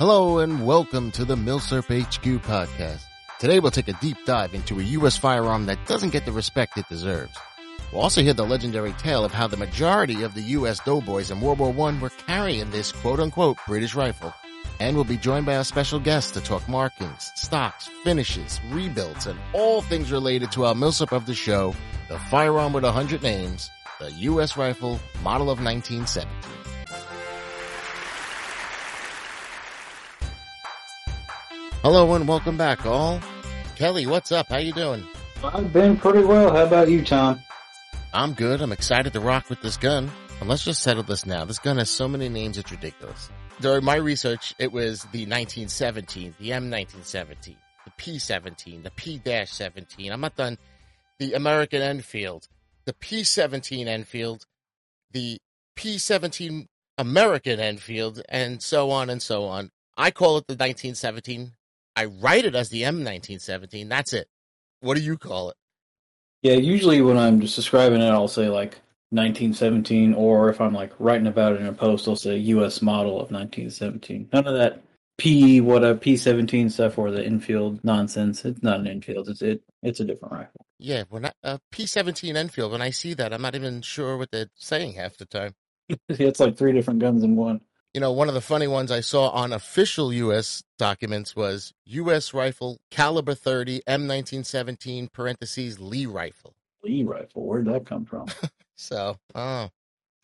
Hello and welcome to the Milsurp HQ podcast. Today we'll take a deep dive into a U.S. firearm that doesn't get the respect it deserves. We'll also hear the legendary tale of how the majority of the U.S. doughboys in World War I were carrying this quote-unquote British rifle. And we'll be joined by a special guest to talk markings, stocks, finishes, rebuilds, and all things related to our Milsurp of the show, the firearm with a 100 names, the U.S. rifle, model of 1917. Hello and welcome back all. Kelly, what's up? How you doing? I've been pretty well. How about you, Tom? I'm good. I'm excited to rock with this gun. And let's just settle this now. This gun has so many names, it's ridiculous. During my research, it was the 1917, the M1917, the P17, the P-17. I'm not done. The American Enfield, the P17 Enfield, the P17 American Enfield, and so on and so on. I call it the 1917. I write it as the M1917. That's it. What do you call it? Yeah, usually when I'm just describing it, I'll say like 1917, or if I'm like writing about it in a post, I'll say U.S. model of 1917. None of that P what a P17 stuff or the Enfield nonsense. It's not an Enfield. It's it. It's a different rifle. Yeah, when I, uh, P17 Enfield. When I see that, I'm not even sure what they're saying half the time. it's like three different guns in one. You know, one of the funny ones I saw on official U.S. documents was U.S. rifle caliber 30 M1917 parentheses Lee rifle. Lee rifle. Where'd that come from? so, oh,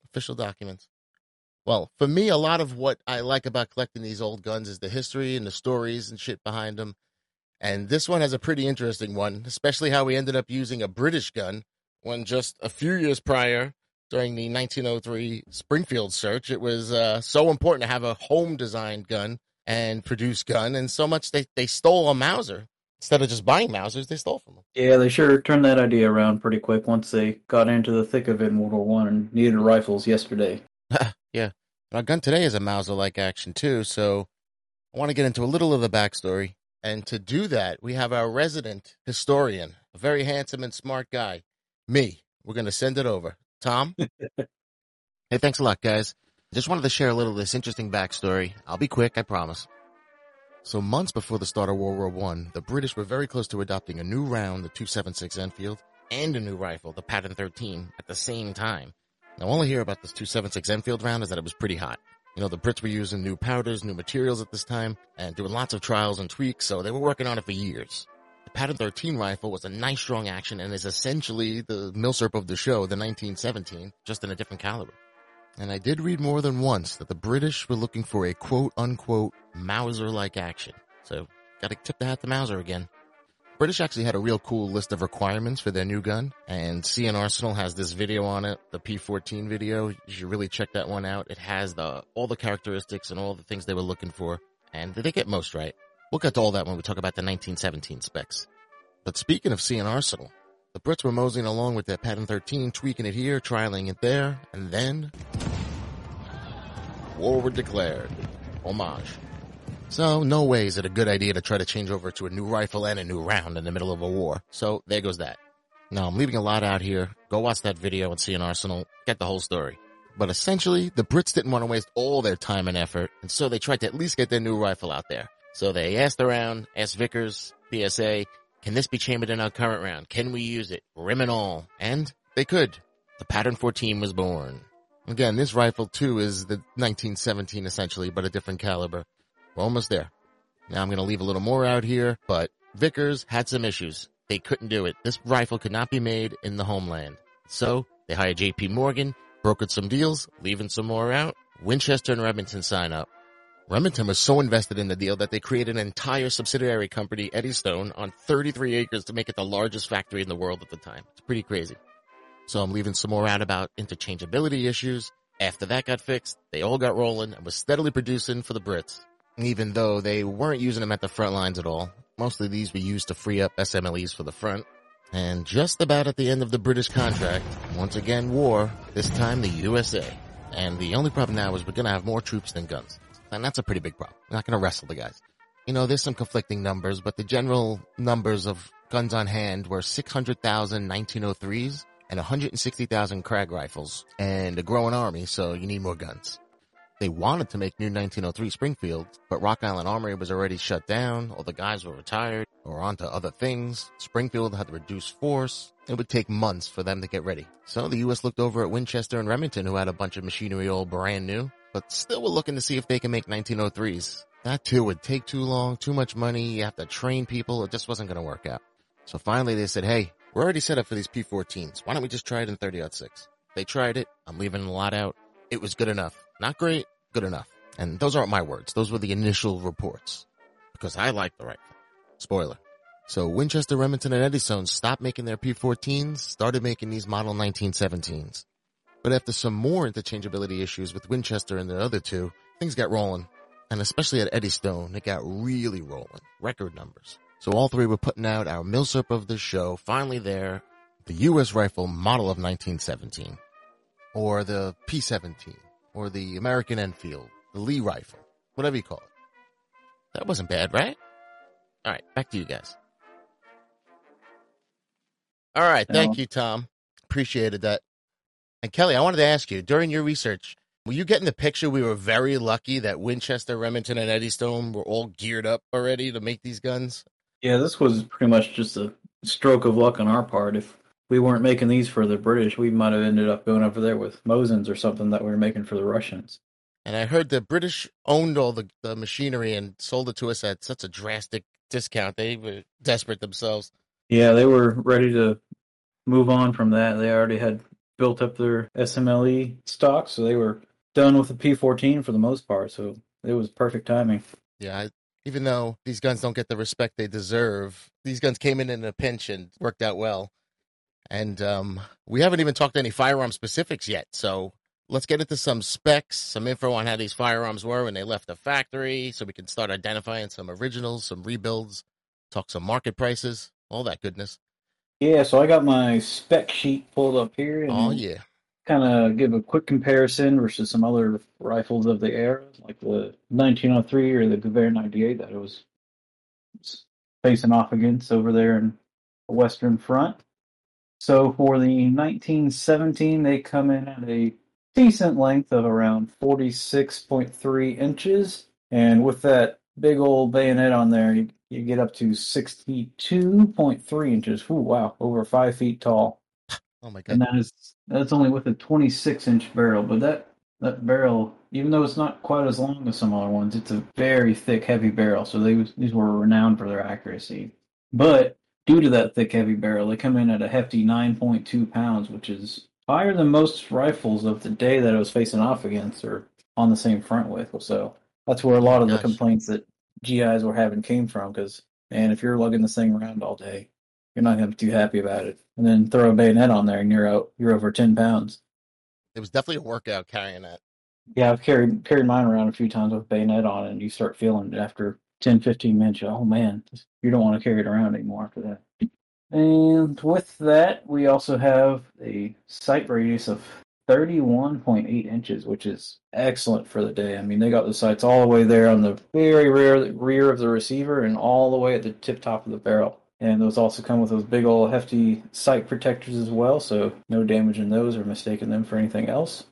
official documents. Well, for me, a lot of what I like about collecting these old guns is the history and the stories and shit behind them. And this one has a pretty interesting one, especially how we ended up using a British gun when just a few years prior, during the 1903 Springfield search, it was uh, so important to have a home designed gun and produced gun. And so much they, they stole a Mauser. Instead of just buying Mausers, they stole from them. Yeah, they sure turned that idea around pretty quick once they got into the thick of it in World War One and needed rifles yesterday. yeah. Our gun today is a Mauser like action too, so I want to get into a little of the backstory. And to do that, we have our resident historian, a very handsome and smart guy, me. We're going to send it over. Tom? hey, thanks a lot, guys. Just wanted to share a little of this interesting backstory. I'll be quick, I promise. So months before the start of World War One, the British were very close to adopting a new round, the 276 Enfield, and a new rifle, the Pattern 13, at the same time. Now, all I hear about this 276 Enfield round is that it was pretty hot. You know, the Brits were using new powders, new materials at this time, and doing lots of trials and tweaks, so they were working on it for years. Pattern 13 rifle was a nice strong action and is essentially the Milsurp of the show, the 1917, just in a different caliber. And I did read more than once that the British were looking for a quote unquote Mauser-like action. So, gotta tip the hat to Mauser again. British actually had a real cool list of requirements for their new gun, and C&Rsenal has this video on it, the P14 video. You should really check that one out. It has the all the characteristics and all the things they were looking for, and they get most right. We'll get to all that when we talk about the 1917 specs. But speaking of C&Rsenal, the Brits were moseying along with their Pattern 13, tweaking it here, trialing it there, and then war were declared. Homage. So, no way is it a good idea to try to change over to a new rifle and a new round in the middle of a war. So, there goes that. Now, I'm leaving a lot out here. Go watch that video and C&Rsenal. Get the whole story. But essentially, the Brits didn't want to waste all their time and effort, and so they tried to at least get their new rifle out there. So they asked around, asked Vickers, BSA, can this be chambered in our current round? Can we use it? Rim and all. And they could. The Pattern 14 was born. Again, this rifle too is the 1917 essentially, but a different caliber. We're almost there. Now I'm going to leave a little more out here, but Vickers had some issues. They couldn't do it. This rifle could not be made in the homeland. So they hired JP Morgan, brokered some deals, leaving some more out. Winchester and Remington sign up. Remington was so invested in the deal that they created an entire subsidiary company, Eddystone, on 33 acres to make it the largest factory in the world at the time. It's pretty crazy. So I'm leaving some more out about interchangeability issues. After that got fixed, they all got rolling and was steadily producing for the Brits even though they weren't using them at the front lines at all. Mostly these were used to free up SMLEs for the front. And just about at the end of the British contract, once again war, this time the USA. And the only problem now is we're gonna have more troops than guns. And that's a pretty big problem. We're not gonna wrestle the guys. You know, there's some conflicting numbers, but the general numbers of guns on hand were 600,000 1903s and 160,000 Krag rifles and a growing army, so you need more guns. They wanted to make new 1903 Springfield, but Rock Island Armory was already shut down. All the guys were retired or onto other things. Springfield had to reduce force. It would take months for them to get ready. So the U.S. looked over at Winchester and Remington, who had a bunch of machinery all brand new, but still were looking to see if they can make 1903s. That too would take too long, too much money. You have to train people. It just wasn't going to work out. So finally they said, Hey, we're already set up for these P14s. Why don't we just try it in 30 6? They tried it. I'm leaving a lot out. It was good enough. Not great, good enough. And those aren't my words. Those were the initial reports because I like the rifle. Spoiler. So Winchester, Remington, and Eddystone stopped making their P14s, started making these model 1917s. But after some more interchangeability issues with Winchester and the other two, things got rolling. And especially at Eddystone, it got really rolling. Record numbers. So all three were putting out our milsurp of the show, finally there, the U.S. rifle model of 1917, or the P-17, or the American Enfield, the Lee rifle, whatever you call it. That wasn't bad, right? All right, back to you guys. All right, thank you, Tom. Appreciated that. And Kelly, I wanted to ask you during your research, were you getting the picture? We were very lucky that Winchester, Remington, and Eddystone were all geared up already to make these guns. Yeah, this was pretty much just a stroke of luck on our part. If we weren't making these for the British, we might have ended up going over there with Mosins or something that we were making for the Russians. And I heard the British owned all the, the machinery and sold it to us at such a drastic discount. They were desperate themselves. Yeah, they were ready to move on from that. They already had built up their SMLE stock, so they were done with the P14 for the most part. So it was perfect timing. Yeah, I, even though these guns don't get the respect they deserve, these guns came in in a pinch and worked out well. And um, we haven't even talked any firearm specifics yet. So let's get into some specs, some info on how these firearms were when they left the factory, so we can start identifying some originals, some rebuilds, talk some market prices, all that goodness. Yeah, so I got my spec sheet pulled up here. And oh yeah. Kind of give a quick comparison versus some other rifles of the era, like the 1903 or the Gewehr 98 that it was facing off against over there in the Western Front. So for the 1917, they come in at a decent length of around 46.3 inches, and with that big old bayonet on there, you, you get up to 62.3 inches. Ooh, wow, over five feet tall. Oh my god! And that is that's only with a 26 inch barrel, but that that barrel, even though it's not quite as long as some other ones, it's a very thick, heavy barrel. So they these were renowned for their accuracy. But due to that thick, heavy barrel, they come in at a hefty 9.2 pounds, which is higher than most rifles of the day that it was facing off against or on the same front with. So that's where a lot of the complaints that GIs were having came from. Because man, if you're lugging this thing around all day, you're not gonna be too happy about it. And then throw a bayonet on there, and you're out. You're over ten pounds. It was definitely a workout carrying that. Yeah, I've carried carried mine around a few times with bayonet on, and you start feeling it after 10, 15 minutes. Oh man, you don't want to carry it around anymore after that. And with that, we also have a sight radius of 31.8 inches, which is excellent for the day. I mean, they got the sights all the way there on the very rear rear of the receiver and all the way at the tip top of the barrel. And those also come with those big old hefty sight protectors as well, so no damage in those or mistaking them for anything else.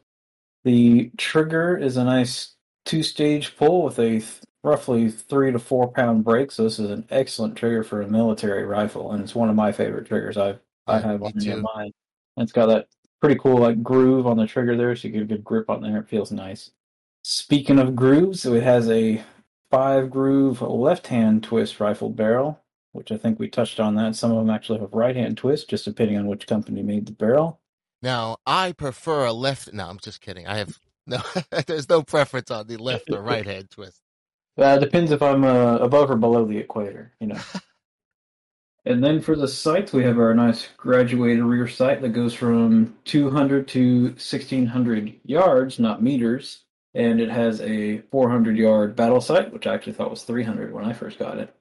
The trigger is a nice two-stage pull with a roughly three to four pound break. So this is an excellent trigger for a military rifle, and it's one of my favorite triggers I've I have on mine. And it's got that pretty cool like groove on the trigger there, so you get a good grip on there. It feels nice. Speaking of grooves, so it has a five groove left hand twist rifle barrel, which I think we touched on that. Some of them actually have right hand twist, just depending on which company made the barrel. Now, I prefer a left. No, I'm just kidding. I have no. there's no preference on the left or right hand twist. Uh, depends if I'm uh, above or below the equator, you know. And then for the sights, we have our nice graduated rear sight that goes from 200 to 1600 yards, not meters. And it has a 400 yard battle sight, which I actually thought was 300 when I first got it.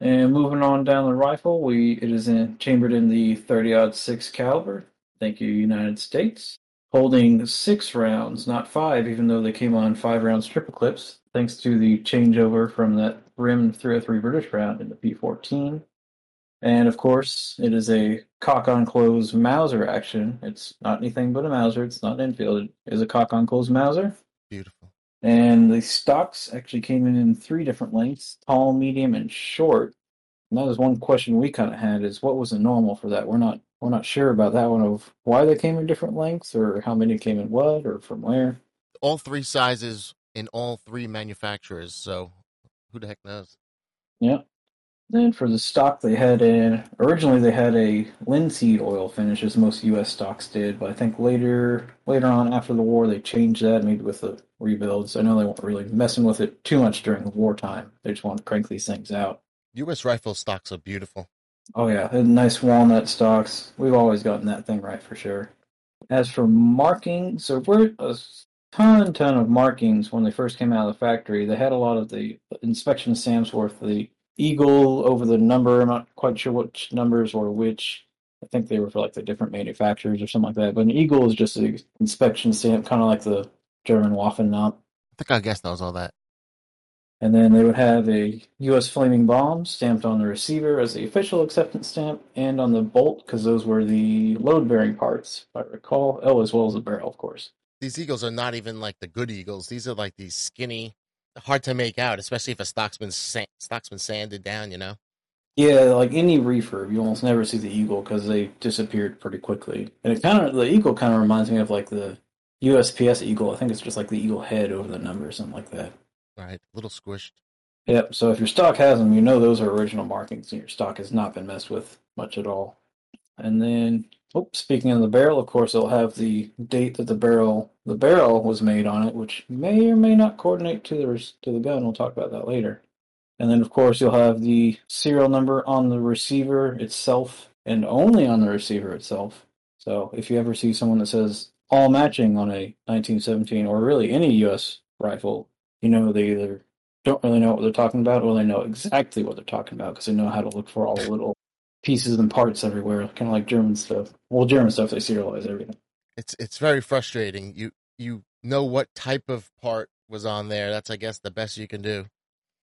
And moving on down the rifle, we it is in, chambered in the 30 6 caliber. Thank you, United States holding six rounds, not five, even though they came on five rounds stripper clips, thanks to the changeover from that Brim 303 British round into P14. And of course, it is a cock on close Mauser action. It's not anything but a Mauser. It's not Enfield. It is a cock on close Mauser. Beautiful. And the stocks actually came in in three different lengths: tall, medium, and short. And that was one question we kind of had: is what was the normal for that? We're not we're not sure about that one of why they came in different lengths, or how many came in what, or from where. All three sizes in all three manufacturers. So who the heck knows? Yeah. Then for the stock, they had a originally they had a linseed oil finish, as most U.S. stocks did. But I think later later on after the war, they changed that, maybe with the rebuilds. I know they weren't really messing with it too much during the wartime. They just wanted to crank these things out. U.S. rifle stocks are beautiful. Oh yeah, and nice walnut stocks. We've always gotten that thing right for sure. As for marking, so we're a ton ton of markings when they first came out of the factory. They had a lot of the inspection stamps worth the eagle over the number. I'm not quite sure which numbers or which. I think they were for like the different manufacturers or something like that. But an eagle is just an inspection stamp, kind of like the German Waffen Waffenknopf. I think our guest knows all that. And then they would have a U.S. flaming bomb stamped on the receiver as the official acceptance stamp, and on the bolt because those were the load-bearing parts, if I recall. Oh, as well as the barrel, of course. These eagles are not even like the good eagles. These are like these skinny, hard to make out, especially if a stock's been sa- stock's been sanded down. You know. Yeah, like any refurb, you almost never see the eagle because they disappeared pretty quickly. And it kind of the eagle kind of reminds me of like the USPS eagle. I think it's just like the eagle head over the number or something like that. Right, a little squished. Yep. So if your stock has them, you know those are original markings, and your stock has not been messed with much at all. And then, oh, speaking of the barrel, of course, it'll have the date that the barrel the barrel was made on it, which may or may not coordinate to the to the gun. We'll talk about that later. And then, of course, you'll have the serial number on the receiver itself, and only on the receiver itself. So if you ever see someone that says all matching on a 1917 or really any U.S. rifle, you know they either don't really know what they're talking about or they know exactly what they're talking about because they know how to look for all the little pieces and parts everywhere, kind of like German stuff. Well, German stuff they serialize everything. It's it's very frustrating. You you know what type of part was on there. That's I guess the best you can do.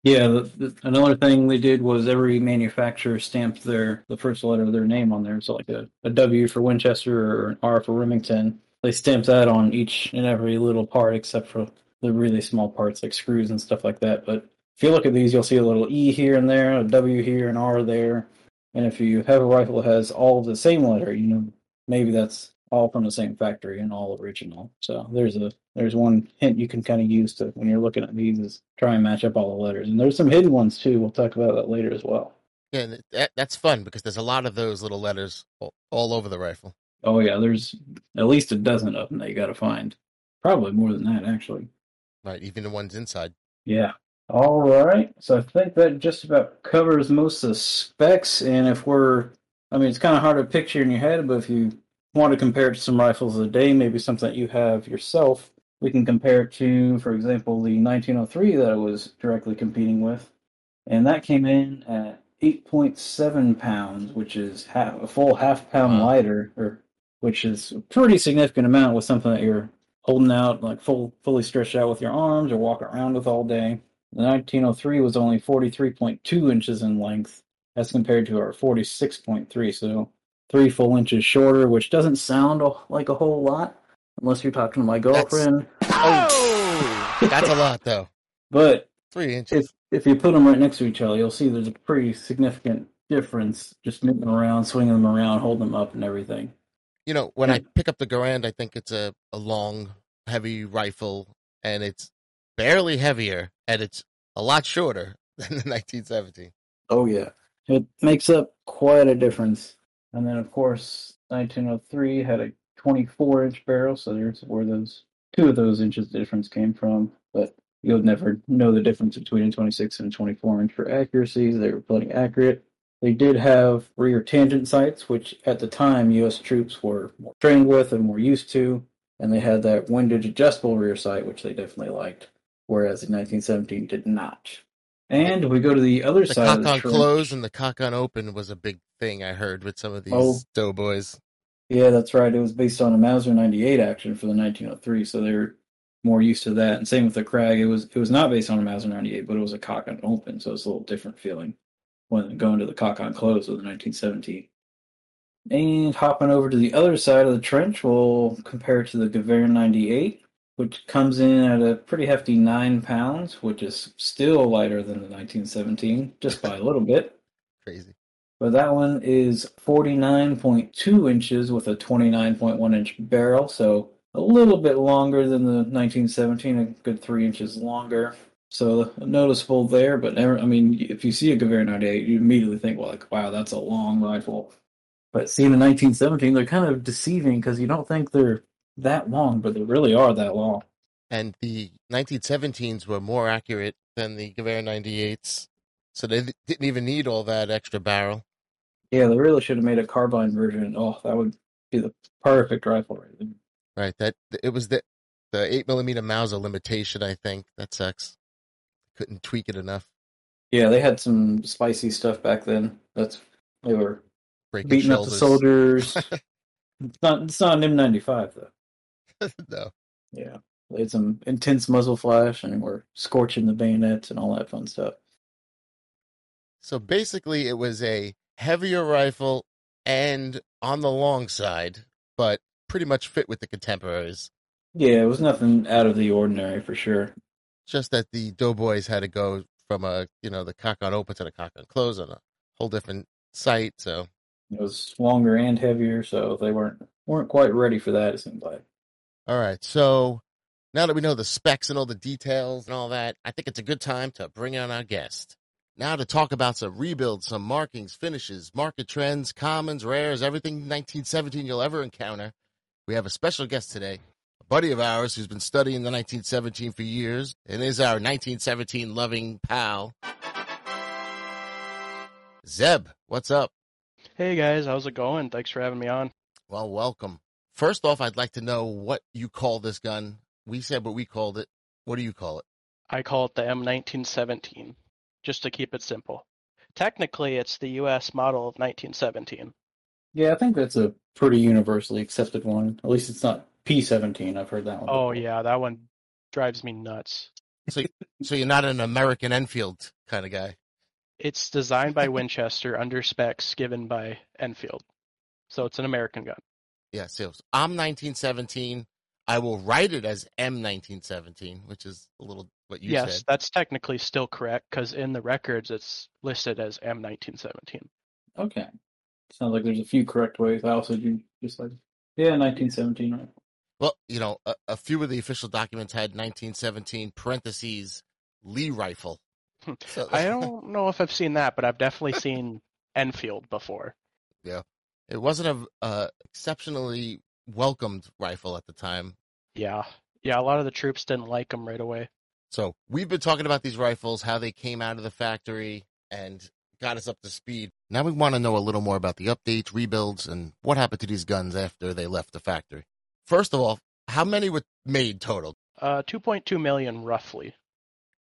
Yeah, the, the, another thing they did was every manufacturer stamped their the first letter of their name on there. So like a, a W for Winchester or an R for Remington. They stamped that on each and every little part except for the really small parts like screws and stuff like that. But if you look at these, you'll see a little E here and there, a W here, an R there. And if you have a rifle that has all of the same letter, you know maybe that's all from the same factory and all original. So there's a there's one hint you can kind of use to when you're looking at these is try and match up all the letters. And there's some hidden ones too. We'll talk about that later as well. Yeah, that, that's fun because there's a lot of those little letters all, all over the rifle. Oh yeah, there's at least a dozen of them that you got to find. Probably more than that actually. Right, even the ones inside. Yeah. All right. So I think that just about covers most of the specs. And if we're, I mean, it's kind of hard to picture in your head, but if you want to compare it to some rifles of the day, maybe something that you have yourself, we can compare it to, for example, the 1903 that I was directly competing with. And that came in at 8.7 pounds, which is half, a full half pound Wow. lighter, or which is a pretty significant amount with something that you're holding out, like full, fully stretched out with your arms or walking around with all day. The 1903 was only 43.2 inches in length as compared to our 46.3, so three full inches shorter, which doesn't sound like a whole lot unless you're talking to my girlfriend. Oh, that's a lot though. But Three inches. if if you put them right next to each other, you'll see there's a pretty significant difference just moving them around, swinging them around, holding them up, and everything. You know, when I pick up the Garand, I think it's a, a long, heavy rifle, and it's barely heavier, and it's a lot shorter than the 1917. Oh yeah, it makes up quite a difference. And then of course, 1903 had a 24 inch barrel, so there's where those two of those inches difference came from. But you'll never know the difference between a 26 and a 24 inch for accuracy. They were plenty accurate. They did have rear tangent sights, which at the time U.S. troops were trained with and more used to, and they had that windage adjustable rear sight, which they definitely liked, whereas in 1917 did not. And we go to the other side. The side cock of the on trench. close and the cock on open was a big thing I heard with some of these Oh. doughboys. Yeah, that's right. It was based on a Mauser 98 action for the 1903, so they're more used to that. And same with the Krag. It was it was not based on a Mauser 98, but it was a cock on open, so it's a little different feeling when going to the cock on close of the 1917. And hopping over to the other side of the trench, we'll compare it to the Gewehr 98. Which comes in at a pretty hefty nine pounds, which is still lighter than the 1917, just by a little bit. Crazy. But that one is 49.2 inches with a 29.1 inch barrel, so a little bit longer than the 1917, a good three inches longer. So noticeable there, but never, I mean, if you see a Gewehr 98, you immediately think, well, like, wow, that's a long rifle. But seeing the 1917, they're kind of deceiving because you don't think they're that long, but they really are that long. And the 1917s were more accurate than the Gewehr 98s, so they didn't even need all that extra barrel. Yeah, they really should have made a carbine version. Oh, that would be the perfect rifle right there. Right. That it was the the eight millimeter Mauser limitation. I think that sucks. Couldn't tweak it enough. Yeah, they had some spicy stuff back then. That's they were Breaking beating up the soldiers. it's not it's not an M95 though. no. Yeah, they had some intense muzzle flash and were scorching the bayonets and all that fun stuff. So basically, it was a heavier rifle and on the long side, but pretty much fit with the contemporaries. Yeah, it was nothing out of the ordinary for sure. Just that the doughboys had to go from a you know the cock on open to the cock on close on a whole different site. So It was longer and heavier, so they weren't weren't quite ready for that. It seemed like. All right. So now that we know the specs and all the details and all that, I think it's a good time to bring on our guest. Now to talk about some rebuilds, some markings, finishes, market trends, commons, rares, everything 1917 you'll ever encounter. We have a special guest today, a buddy of ours who's been studying the 1917 for years and is our 1917 loving pal. Zeb, what's up? Hey guys, how's it going? Thanks for having me on. Well, welcome. First off, I'd like to know what you call this gun. We said what we called it. What do you call it? I call it the M1917, just to keep it simple. Technically, it's the US model of 1917. Yeah, I think that's a pretty universally accepted one. At least it's not P17. I've heard that one. Oh before. yeah, that one drives me nuts. So you're not an American Enfield kind of guy. It's designed by Winchester under specs given by Enfield. So it's an American gun. Yeah, sales. I'm 1917. I will write it as M1917, which is a little what you yes, said. that's technically still correct because in the records it's listed as M1917. Okay. Sounds like there's a few correct ways. I also do just like yeah, 1917. Right. Well, you know, a, a few of the official documents had 1917 parentheses Lee rifle. Hmm. So, I don't know if I've seen that, but I've definitely seen Enfield before. it wasn't a uh, exceptionally welcomed rifle at the time. Yeah. Yeah, a lot of the troops didn't like them right away. So we've been talking about these rifles, how they came out of the factory and got us up to speed. Now we want to know a little more about the updates, rebuilds, and what happened to these guns after they left the factory. First of all, how many were made total? Uh, 2.2 million roughly.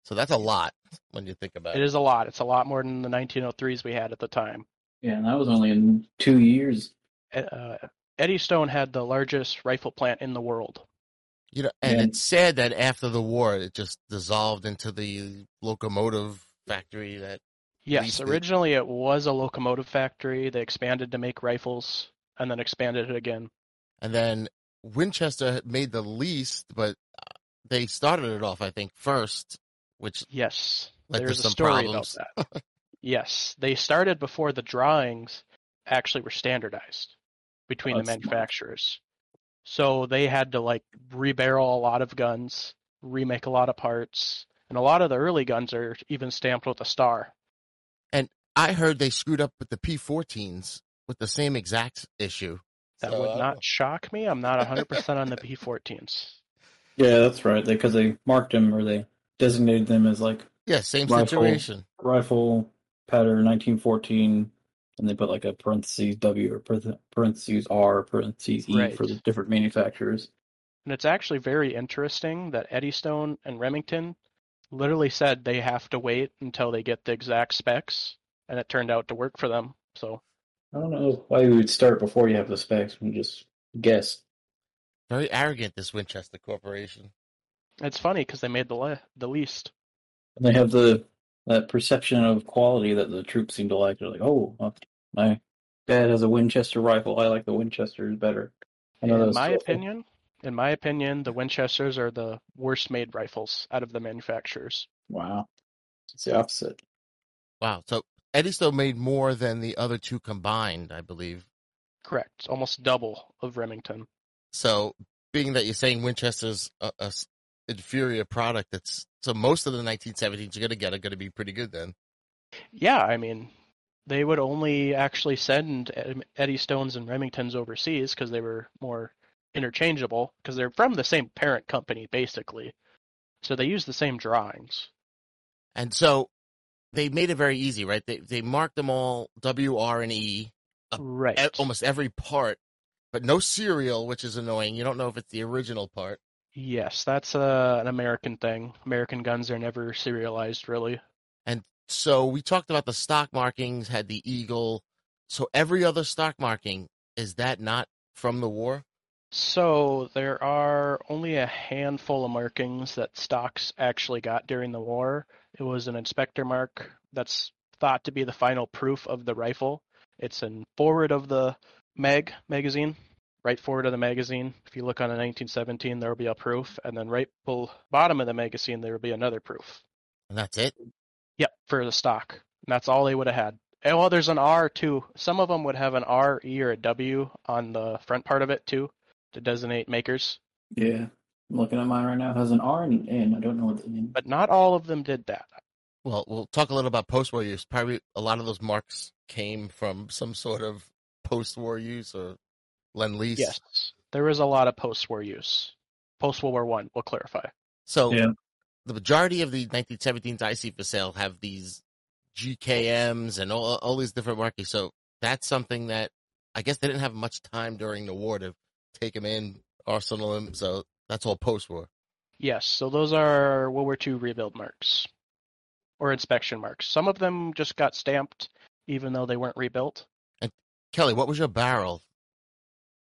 So that's a lot when you think about It it. is a lot. It's a lot more than the 1903s we had at the time. Yeah, and that was only in two years. Uh, Eddystone had the largest rifle plant in the world. You know, and Yeah. it's sad that after the war, it just dissolved into the locomotive factory that Yes, leased it. originally it was a locomotive factory. They expanded to make rifles and then expanded it again. And then Winchester made the least, but uh, they started it off, I think, first, which Yes, Like, there's there's a some story problems. about that. yes, they started before the drawings actually were standardized between Oh, the that's smart. manufacturers. So they had to like rebarrel a lot of guns, remake a lot of parts, and a lot of the early guns are even stamped with a star. And I heard they screwed up with the P14s with the same exact issue. That So, would uh, not shock me. I'm not 100% on the P14s. Yeah, that's right. Because they, marked them or they designated them as like Yeah, same Rifle. situation. rifle pattern 1914, and they put like a parentheses W or parentheses R, parentheses E Right. for the different manufacturers. And it's actually very interesting that Eddystone and Remington literally said they have to wait until they get the exact specs, and it turned out to work for them. So I don't know why you would start before you have the specs and just guess. Very arrogant, this Winchester Corporation. it's funny because they made the le- the least. And they have the that perception of quality that the troops seem to like. They're like, oh, uh, my dad has a Winchester rifle. I like the Winchesters better. In my awful. opinion, In my opinion, the Winchesters are the worst made rifles out of the manufacturers. Wow. It's the opposite. Wow. So Eddystone made more than the other two combined, I believe. Correct. Almost double of Remington. So being that you're saying Winchester's a, a s- inferior product, that's so most of the 1917s you're gonna get are gonna be pretty good then. Yeah, I mean, they would only actually send Ed- Eddystones and Remingtons overseas because they were more interchangeable because they're from the same parent company basically. So they use the same drawings. And so they made it very easy, right? They they marked them all W, R, and E, Uh, Right. e- almost every part, but no serial, which is annoying. You don't know if it's the original part. Yes, that's uh, an American thing. American guns are never serialized, really. And so we talked about the stock markings, had the eagle. So every other stock marking is that not from the war? So there are only a handful of markings that stocks actually got during the war. It was an inspector mark that's thought to be the final proof of the rifle. It's in forward of the mag magazine, right forward of the magazine. If you look on a 1917, there will be a proof, and then right below bottom of the magazine there will be another proof. And that's it. Yep, for the stock. And that's all they would have had. And well, there's an R too. Some of them would have an R, E, or a W on the front part of it too to designate makers. Yeah. I'm looking at mine right now. It has an R and an N. I don't know what the N. But not all of them did that. Well, we'll talk a little about post-war use. Probably a lot of those marks came from some sort of post-war use or lend lease. Yes, there is a lot of post-war use. Post-World War One. We'll clarify. So Yeah. the majority of the 1917s I see for sale have these GKMs and all, all these different markings. So that's something that I guess they didn't have much time during the war to take them in, arsenal them. So that's all post-war. Yes, so those are World War II rebuild marks or inspection marks. Some of them just got stamped, even though they weren't rebuilt. Kelly, what was your barrel?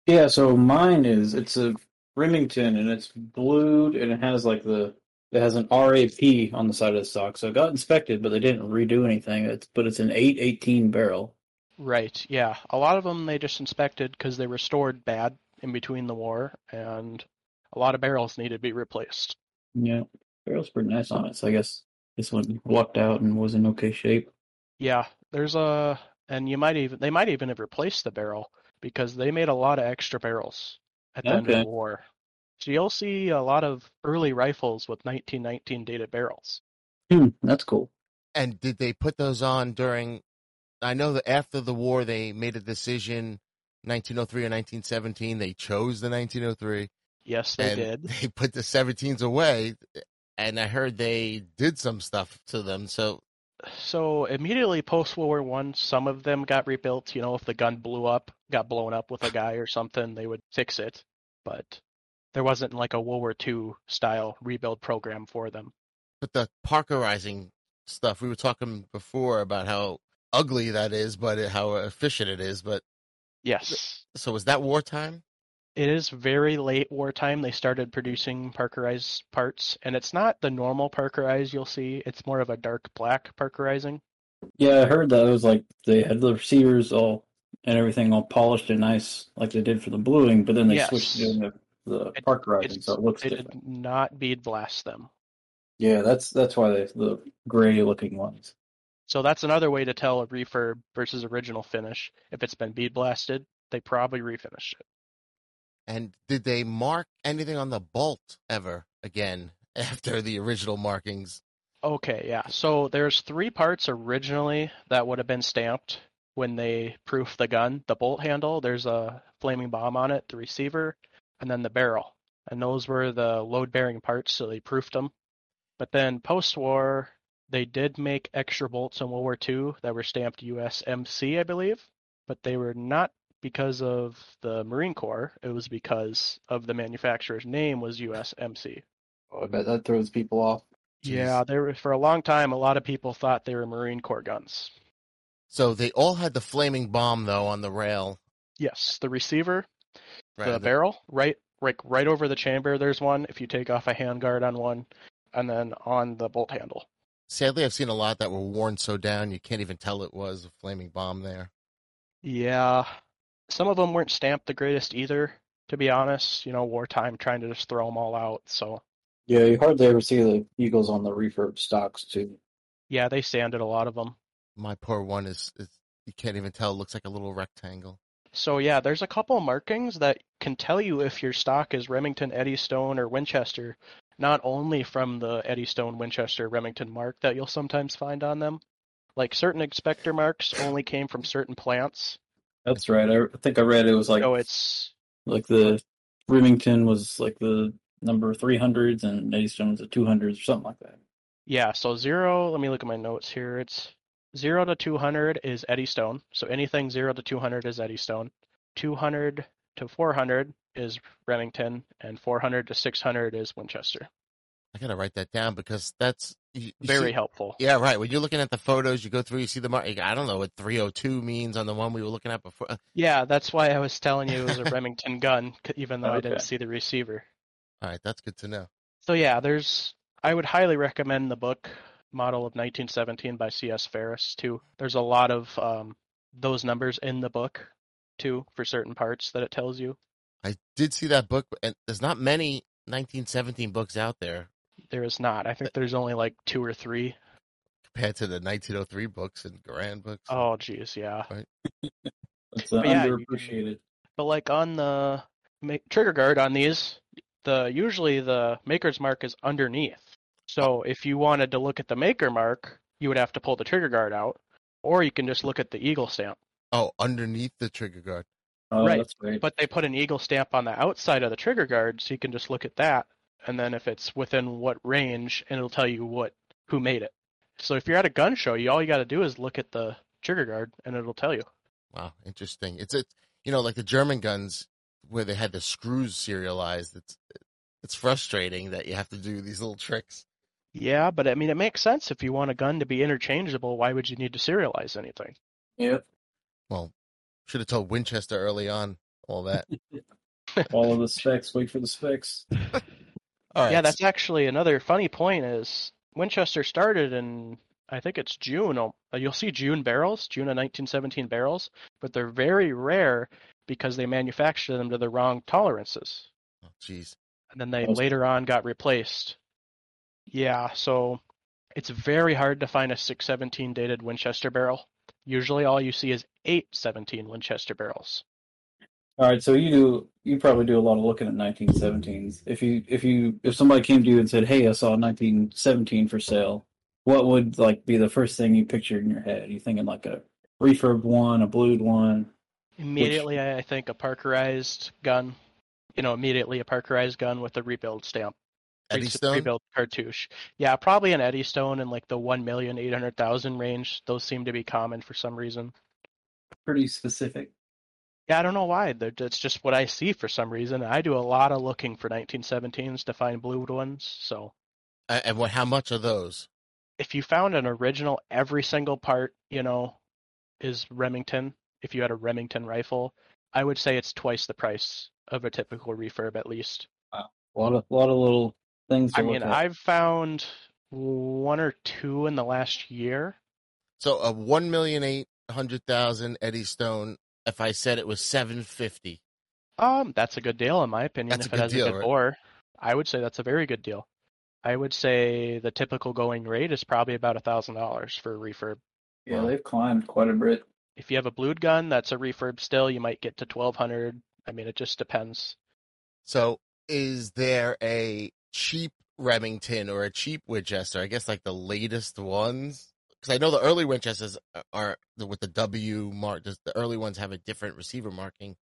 Yeah, so mine is it's a Remington and it's blued and it has like the it has an RAP on the side of the stock. So it got inspected, but they didn't redo anything. It's but it's an eight eighteen barrel. Right. Yeah. A lot of them they just inspected because they were stored bad in between the war, and a lot of barrels needed to be replaced. Yeah, barrel's pretty nice on it. So I guess this one lucked out and was in okay shape. Yeah. There's a, and you might even they might even have replaced the barrel because they made a lot of extra barrels at the end of the war. So you'll see a lot of early rifles with 1919 dated barrels. Hmm, that's cool. And did they put those on during? I know that after the war they made a decision, 1903 or 1917. They chose the 1903, Yes, they and did. they put the 17s away. And I heard they did some stuff to them. So So immediately post World War One, some of them got rebuilt. You know, if the gun blew up, got blown up with a guy or something, they would fix it. But there wasn't like a World War Two style rebuild program for them. but the Parkerizing stuff we were talking before about how ugly that is, but how efficient it is. But Yes, so was that wartime? It is very late wartime. They started producing Parkerized parts, and it's not the normal Parkerized you'll see. It's more of a dark black Parkerizing. Yeah, I heard that it was like they had the receivers all and everything all polished and nice, like they did for the bluing, but then they Yes. switched to doing the, the It- Parkerizing, it's- so it looks They different. did not bead blast them. Yeah, that's that's why they the gray looking ones. So that's another way to tell a refurb versus original finish. If it's been bead blasted, they probably refinished it. And did they mark anything on the bolt ever again after the original markings? Okay, yeah. So there's three parts originally that would have been stamped when they proofed the gun. The bolt handle, there's a flaming bomb on it, the receiver, and then the barrel. And those were the load bearing parts, so they proofed them. But then post war, they did make extra bolts in World War II that were stamped USMC, I believe, but they were not because of the Marine Corps. It was because of the manufacturer's name was USMC. Oh, I bet that throws people off. Yeah, there were, for a long time, a lot of people thought they were Marine Corps guns. So they all had the flaming bomb though on the rail. Yes, the receiver, Right, the the- barrel, right, right, right over the chamber. There's one. If you take off a handguard on one, and then on the bolt handle. Sadly, I've seen a lot that were worn so down you can't even tell it was a flaming bomb there. Yeah, some of them weren't stamped the greatest either. to be honest. You know, wartime trying to just throw them all out. So Yeah, you hardly ever see the Eagles on the refurb stocks too. yeah, they sanded a lot of them. My poor one is, is you can't even tell. It looks like a little rectangle. So yeah, there's a couple markings that can tell you if your stock is Remington, Eddystone, or Winchester, not only from the Eddystone, Winchester, Remington mark that you'll sometimes find on them. Like certain inspector marks only came from certain plants. That's right. I I think I read it was like so it's like the Remington was like the number three hundreds and Eddystone was the two hundreds or something like that. yeah, so zero, let me look at my notes here. It's zero to two hundred is Eddystone. So anything zero to two hundred is Eddystone. Two hundred to four hundred is Remington, and four hundred to six hundred is Winchester. I gotta write that down because that's you, you Very see- helpful. Yeah, right. When you're looking at the photos, you go through, you see the mark. I don't know what 302 means on the one we were looking at before. Yeah, that's why I was telling you it was a Remington gun, even though I didn't see the receiver. All right, that's good to know. So yeah, there's. I would highly recommend the book Model of 1917 by C.S. Ferris too. There's a lot of um, those numbers in the book too for certain parts that it tells you. I did see that book, and there's not many 1917 books out there There is not. I think there's only like two or three. compared to the 1903 books and Garand books. Oh, geez, yeah. It's uh, But yeah, you underappreciated. But like on the ma- trigger guard on these, the usually the maker's mark is underneath. So if you wanted to look at the maker mark, you would have to pull the trigger guard out, or you can just look at the eagle stamp. Oh, underneath the trigger guard. Oh, right. that's great. But they put an eagle stamp on the outside of the trigger guard, so you can just look at that, and then if it's within what range, and it'll tell you what who made it. So if you're at a gun show, you all you got to do is look at the trigger guard, and it'll tell you. Wow, interesting. It's a, you know, like the German guns where they had the screws serialized. It's it's frustrating that you have to do these little tricks. Yeah, but I mean, it makes sense if you want a gun to be interchangeable. Why would you need to serialize anything? Yep. Well, should have told Winchester early on all that. all of the specs. Wait for the specs. All right. Yeah, that's actually another funny point. Is Winchester started in I think it's June. uh, You'll see June barrels, June of 1917 barrels, but they're very rare because they manufactured them to the wrong tolerances, Oh, Jeez. and then they Those- later on got replaced. Yeah, so it's very hard to find a 617 dated Winchester barrel. Usually, all you see is 817 Winchester barrels. All right, so you do you probably do a lot of looking at 1917s. If you if you if somebody came to you and said, "Hey, I saw a 1917 for sale," what would like be the first thing you pictured in your head? you thinking like a refurbed one, a blued one? Immediately, I think a Parkerized gun. You know, immediately a Parkerized gun with a rebuild stamp. Re- Eddystone? Rebuild cartouche. Yeah, probably an Eddystone in like the one million eight hundred thousand range. Those seem to be common for some reason. Pretty specific. Yeah, I don't know why. They're- That's just what I see for some reason. I do a lot of looking for 1917s to find blue ones. So A- And what? How much are those? if you found an original, every single part, you know, is Remington. If you had a Remington rifle, I would say it's twice the price of a typical refurb at least. A lot of lot of little things. To I look mean, at. I've found one or two in the last year. So a one million eight hundred thousand Eddystone. If I said it was seven fifty, Um, that's a good deal in my opinion. That's a if it good has deal, a good right? bore, I would say that's a very good deal. I would say the typical going rate is probably about a thousand dollars for a refurb. yeah, they've climbed quite a bit. If you have a blued gun, that's a refurb still. You might get to twelve hundred. I mean, it just depends. So is there a cheap Remington or a cheap Winchester? I guess like the latest ones. Because I know the early Winchesters uh, are the, with the W mark. The the early ones have a different receiver marking.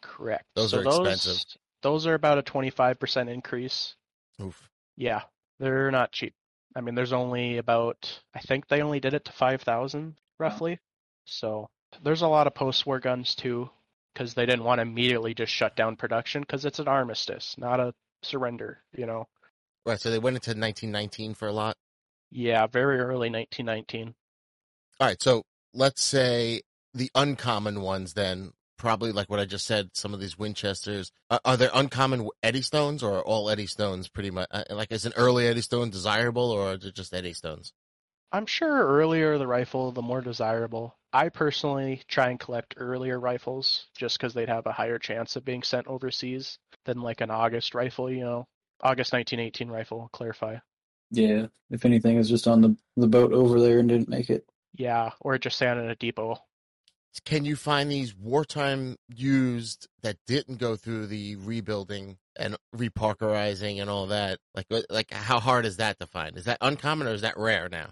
Correct. Those So are expensive. Those are about a twenty-five percent increase. Oof. Yeah, they're not cheap. I mean, there's only about I think they only did it to five thousand roughly. So there's a lot of post-war guns too, because they didn't want to immediately just shut down production because it's an armistice, not a surrender. You know. Right. So they went into 1919 for a lot. Yeah, very early 1919. All right. So let's say the uncommon ones then. Probably like what I just said. Some of these Winchesters are, are there uncommon Eddystones or are all Eddystones pretty much uh, like is an early Eddystone desirable or is it just Eddystones? I'm sure earlier the rifle, the more desirable. I personally try and collect earlier rifles just because they'd have a higher chance of being sent overseas than like an August rifle, you know, August 1918 rifle. Clarify. Yeah, if anything, is just on the the boat over there and didn't make it. Yeah, or it just sat in a depot. Can you find these wartime used that didn't go through the rebuilding and reparkerizing and all that? Like, like how hard is that to find? Is that uncommon or is that rare now?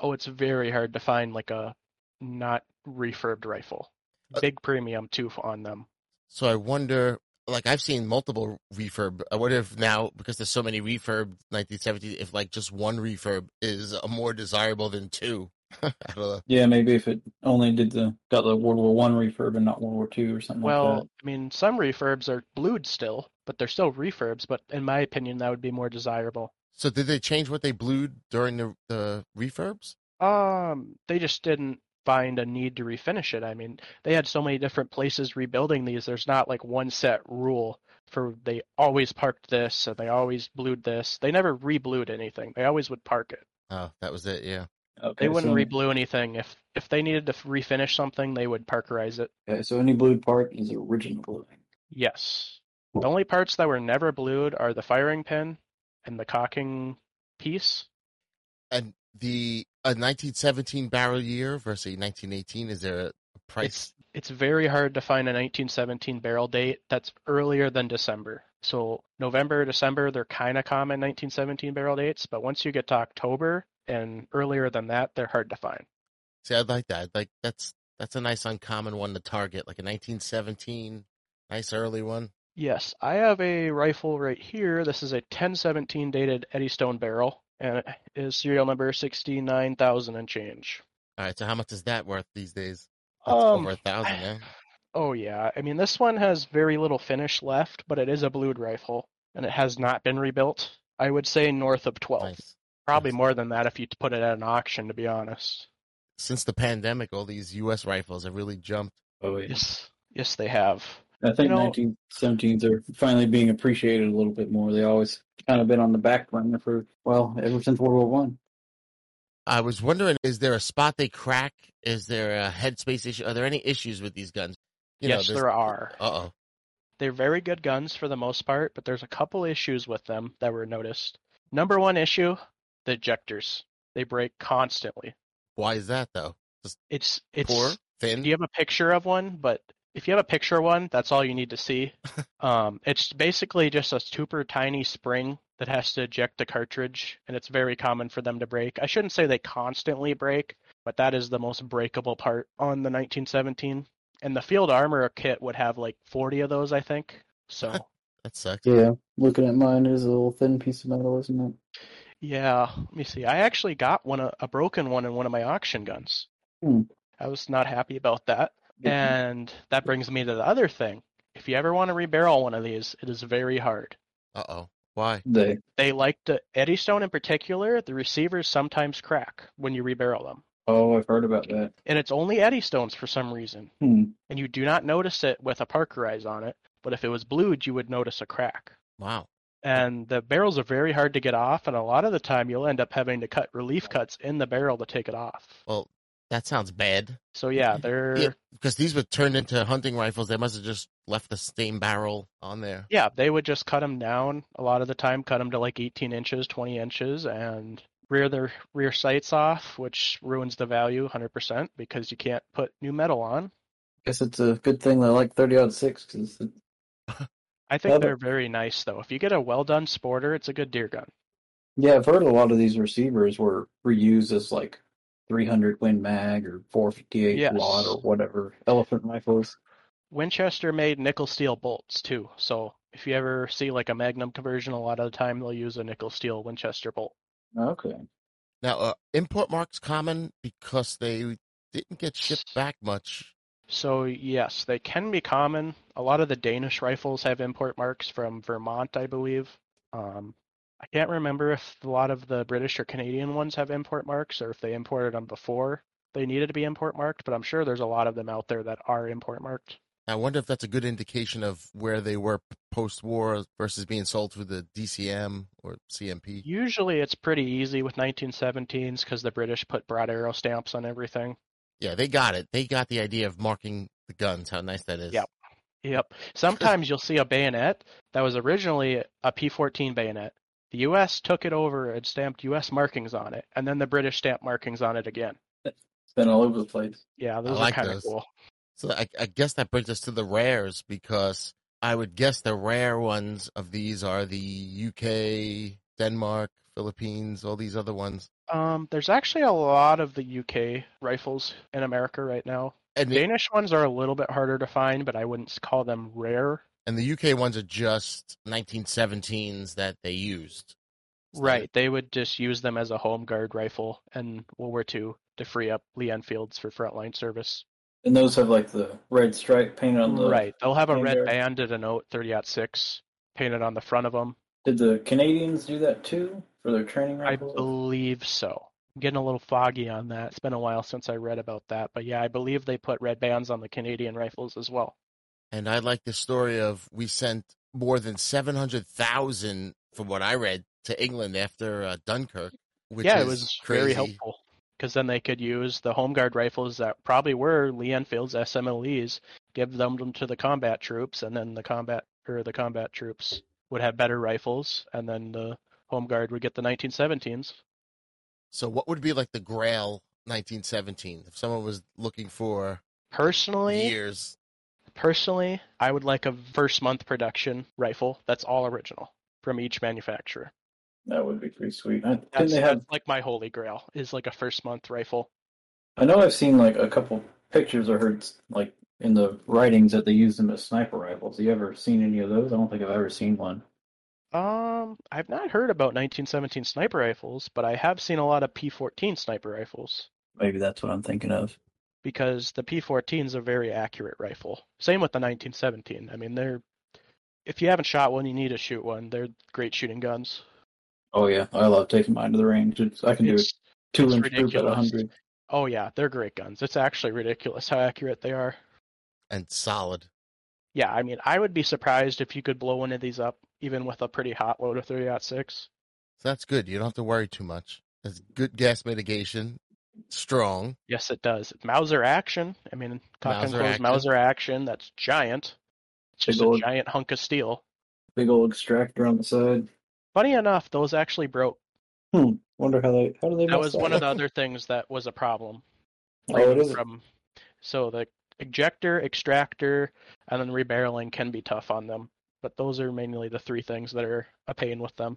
Oh, it's very hard to find like a not refurbed rifle. Uh, Big premium too on them. So I wonder, like I've seen multiple refurb. I wonder if now, because there's so many refurb 1970s, if like just one refurb is uh, more desirable than two. I don't know. Yeah, maybe if it only did the got the World War One refurb and not World War Two or something Well, like I mean, some refurbs are blued still, but they're still refurbs. But in my opinion, that would be more desirable. So did they change what they blued during the the refurbs? Um, they just didn't find a need to refinish it. I mean, they had so many different places rebuilding these. There's not like one set rule for they always parked this and they always blued this. They never reblued anything. They always would park it. Oh, that was it. Yeah. Okay, They wouldn't so, reblue anything. If if they needed to refinish something, they would parkerize it. Okay, so any blued part is original bluing. Yes. The only parts that were never blued are the firing pin and the cocking piece. And the a 1917 barrel year versus a 1918. Is there a price? It's it's very hard to find a 1917 barrel date that's earlier than December. So November, December, they're kind of common 1917 barrel dates, but once you get to October and earlier than that, they're hard to find. See, I'd like that. Like that's that's a nice uncommon one to target, like a 1917, nice early one. Yes, I have a rifle right here. This is a 1017 dated Eddystone barrel, and it is serial number 69,000 and change. All right, so how much is that worth these days? That's Um, over a thousand, yeah. Oh yeah, I mean this one has very little finish left, but it is a blued rifle, and it has not been rebuilt. I would say north of 12. Nice. Probably Nice. more than that if you put it at an auction, to be honest. Since the pandemic, all these U.S. rifles have really jumped. Oh. Yes, yes, they have. I think You know- 1917s are finally being appreciated a little bit more. They always kind of been on the back burner for well ever since World War One. I was wondering, is there a spot they crack? Is there a headspace issue? Are there any issues with these guns? yes, there are. Uh oh. They're very good guns for the most part, but there's a couple issues with them that were noticed. Number one issue: the ejectors. They break constantly. Why is that though? It's it's. Poor, thin. Do you have a picture of one? But if you have a picture one, that's all you need to see. um, it's basically just a super tiny spring that has to eject the cartridge, and it's very common for them to break. I shouldn't say they constantly break, but that is the most breakable part on the 1917. And the field armor kit would have like 40 of those, I think. So That sucks. Yeah, looking at mine is a little thin piece of metal, isn't it? yeah, let me see. I actually got one a, a broken one in one of my auction guns. Hmm. I was not happy about that. And that brings me to the other thing. If you ever want to rebarrel one of these, it is very hard. Uh oh. Why? They They like to Eddystone in particular, the receivers sometimes crack when you rebarrel them. oh I've heard about that. And it's only Eddystones for some reason. Hmm. And you do not notice it with a Parkerize on it, but if it was blued, you would notice a crack. Wow. And the barrels are very hard to get off, and a lot of the time you'll end up having to cut relief cuts in the barrel to take it off. Well, that sounds bad. So yeah, they're Yeah, because these were turned into hunting rifles. They must have just left the same barrel on there. Yeah, they would just cut them down a lot of the time, cut them to like 18 inches, 20 inches, and rear their rear sights off, which ruins the value 100% because you can't put new metal on. Guess it's a good thing they like 30 aught six because I think they're very nice though. If you get a well done sporter, it's a good deer gun. yeah, I've heard a lot of these receivers were reused as like 300 Win Mag or 458 Yes. Wad or whatever elephant rifles. Winchester made nickel steel bolts too, so if you ever see like a Magnum conversion, a lot of the time they'll use a nickel steel Winchester bolt. Okay. Now, uh, import marks common because they didn't get shipped back much. So yes, they can be common. A lot of the Danish rifles have import marks from Vermont, I believe. Um, I can't remember if a lot of the British or Canadian ones have import marks or if they imported them before they needed to be import marked, but I'm sure there's a lot of them out there that are import marked. I wonder if that's a good indication of where they were post war versus being sold through the DCM or CMP. Usually it's pretty easy with 1917s because the British put broad arrow stamps on everything. Yeah, they got it. They got the idea of marking the guns. How nice that is. Yep. Yep. Sometimes you'll see a bayonet that was originally a P14 bayonet. The U.S. took it over and stamped U.S. markings on it, and then the British stamped markings on it again. It's been all over the place. Yeah, those like are kind of cool. So I, I guess that brings us to the rares because I would guess the rare ones of these are the UK, Denmark, Philippines, all these other ones. Um, there's actually a lot of the UK rifles in America right now. And the, Danish ones are a little bit harder to find, but I wouldn't call them rare. And the UK ones are just 1917s that they used. Right. They would just use them as a home guard rifle in World War II to free up Lee Enfields for frontline service. And those have like the red stripe painted on the. Right. They'll have a red they're- band and a note 30 6 painted on the front of them. Did the Canadians do that too for their training rifles? I believe so. I'm getting a little foggy on that. It's been a while since I read about that, but yeah, I believe they put red bands on the Canadian rifles as well. And I like the story of we sent more than 700,000, from what I read, to England after uh, Dunkirk. Which yeah, is it was crazy. very helpful because then they could use the home guard rifles that probably were Lee Enfield's SMLEs, give them to the combat troops, and then the combat or the combat troops would have better rifles, and then the home guard would get the 1917s. So, what would be like the Grail 1917 if someone was looking for Personally, years? Personally, I would like a first month production rifle that's all original from each manufacturer. That would be pretty sweet. I, That's, they have? like my holy grail is like a first month rifle. I know I've seen like a couple pictures or heard like in the writings that they use them as sniper rifles. Have You ever seen any of those? I don't think I've ever seen one. Um, I've not heard about 1917 sniper rifles, but I have seen a lot of P14 sniper rifles Maybe that's what I'm thinking of. Because the P14 is a very accurate rifle. Same with the 1917. I mean, they're if you haven't shot one, you need to shoot one. They're great shooting guns. Oh yeah, I love taking mine to the range. It's, I can do it It's, two it's inch group at ridiculous. hundred. oh yeah, they're great guns. It's actually ridiculous how accurate they are. And solid. Yeah, I mean, I would be surprised if you could blow one of these up even with a pretty hot load of 30-06. So that's good. You don't have to worry too much. It's good gas mitigation, strong. Yes, it does. Mauser action. I mean, cock Mauser close action. Mauser action. That's giant. It's Big just a old- giant hunk of steel. Big old extractor on the side. Funny enough, those actually broke. Hmm. Wonder how they how do they That mess was one of the other things that was a problem. Oh, it is. From so the ejector, extractor, and then rebarreling can be tough on them. But those are mainly the three things that are a pain with them.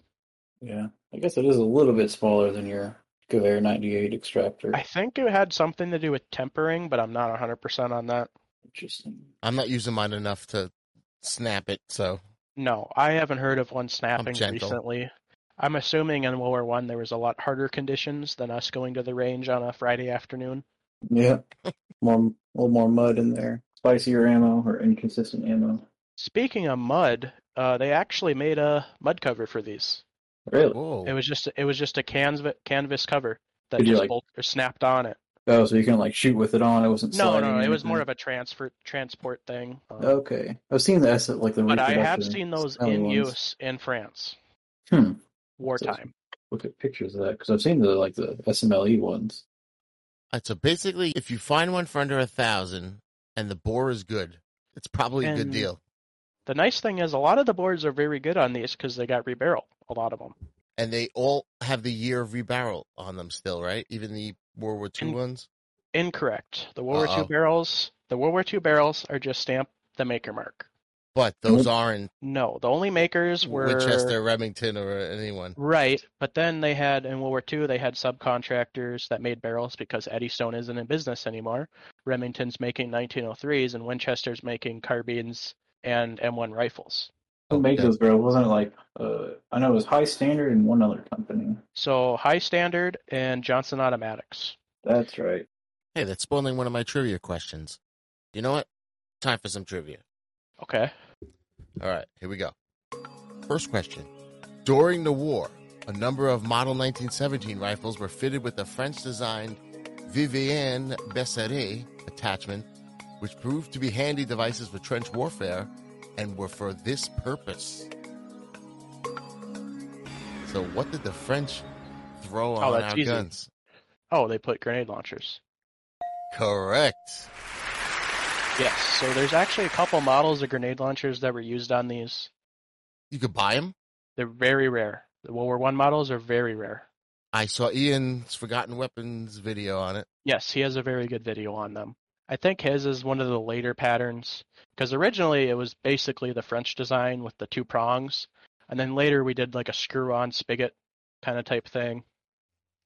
Yeah, I guess it is a little bit smaller than your Gewehr 98 extractor. I think it had something to do with tempering, but I'm not 100% on that. Interesting. I'm not using mine enough to snap it, so No, I haven't heard of one snapping gentle. recently. I'm assuming in World War One there was a lot harder conditions than us going to the range on a Friday afternoon. Yeah, more a little more mud in there. Spicier ammo or inconsistent ammo. Speaking of mud, uh, they actually made a mud cover for these. Really? whoa. It was just it was just a canvas canvas cover that Did just like- bolt, or snapped on it. Oh, so you can like shoot with it on. It wasn't. No, sliding no, it was more of a transfer transport thing. Uh, Okay, I've seen the S like the. but I have seen those in ones. use in France, Hmm. wartime. Look at pictures of that because I've seen the like the SMLE ones. All right, so basically, if you find one for under a thousand and the bore is good, it's probably a good deal. The nice thing is a lot of the boards are very good on these because they got rebarrel. A lot of them. And they all have the year of rebarrel on them still, right? Even the World War II And- ones. Incorrect. The World War Uh-oh. II barrels, the World War II barrels are just stamped the maker mark. But those aren't No, the only makers were Winchester, Remington, or anyone. right. But then they had in World War II they had subcontractors that made barrels because Eddystone isn't in business anymore. Remington's making 1903s and Winchester's making carbines and M1 rifles. Who made those barrels? Wasn't it like uh, I know it was High Standard and one other company. So High Standard and Johnson Automatics. That's right. Hey, that's spoiling one of my trivia questions. You know what? Time for some trivia. Okay. All right, here we go. First question. During the war, a number of Model 1917 rifles were fitted with a French designed Vivienne Besseret attachment, which proved to be handy devices for trench warfare and were for this purpose. So, what did the French throw Oh, on our easy. guns? Oh, they put grenade launchers. correct. Yes. So there's actually a couple models of grenade launchers that were used on these. You could buy them. They're very rare. The World War One models are very rare. I saw Ian's Forgotten Weapons video on it. Yes, he has a very good video on them. I think his is one of the later patterns because originally it was basically the French design with the two prongs, and then later we did like a screw-on spigot kind of type thing.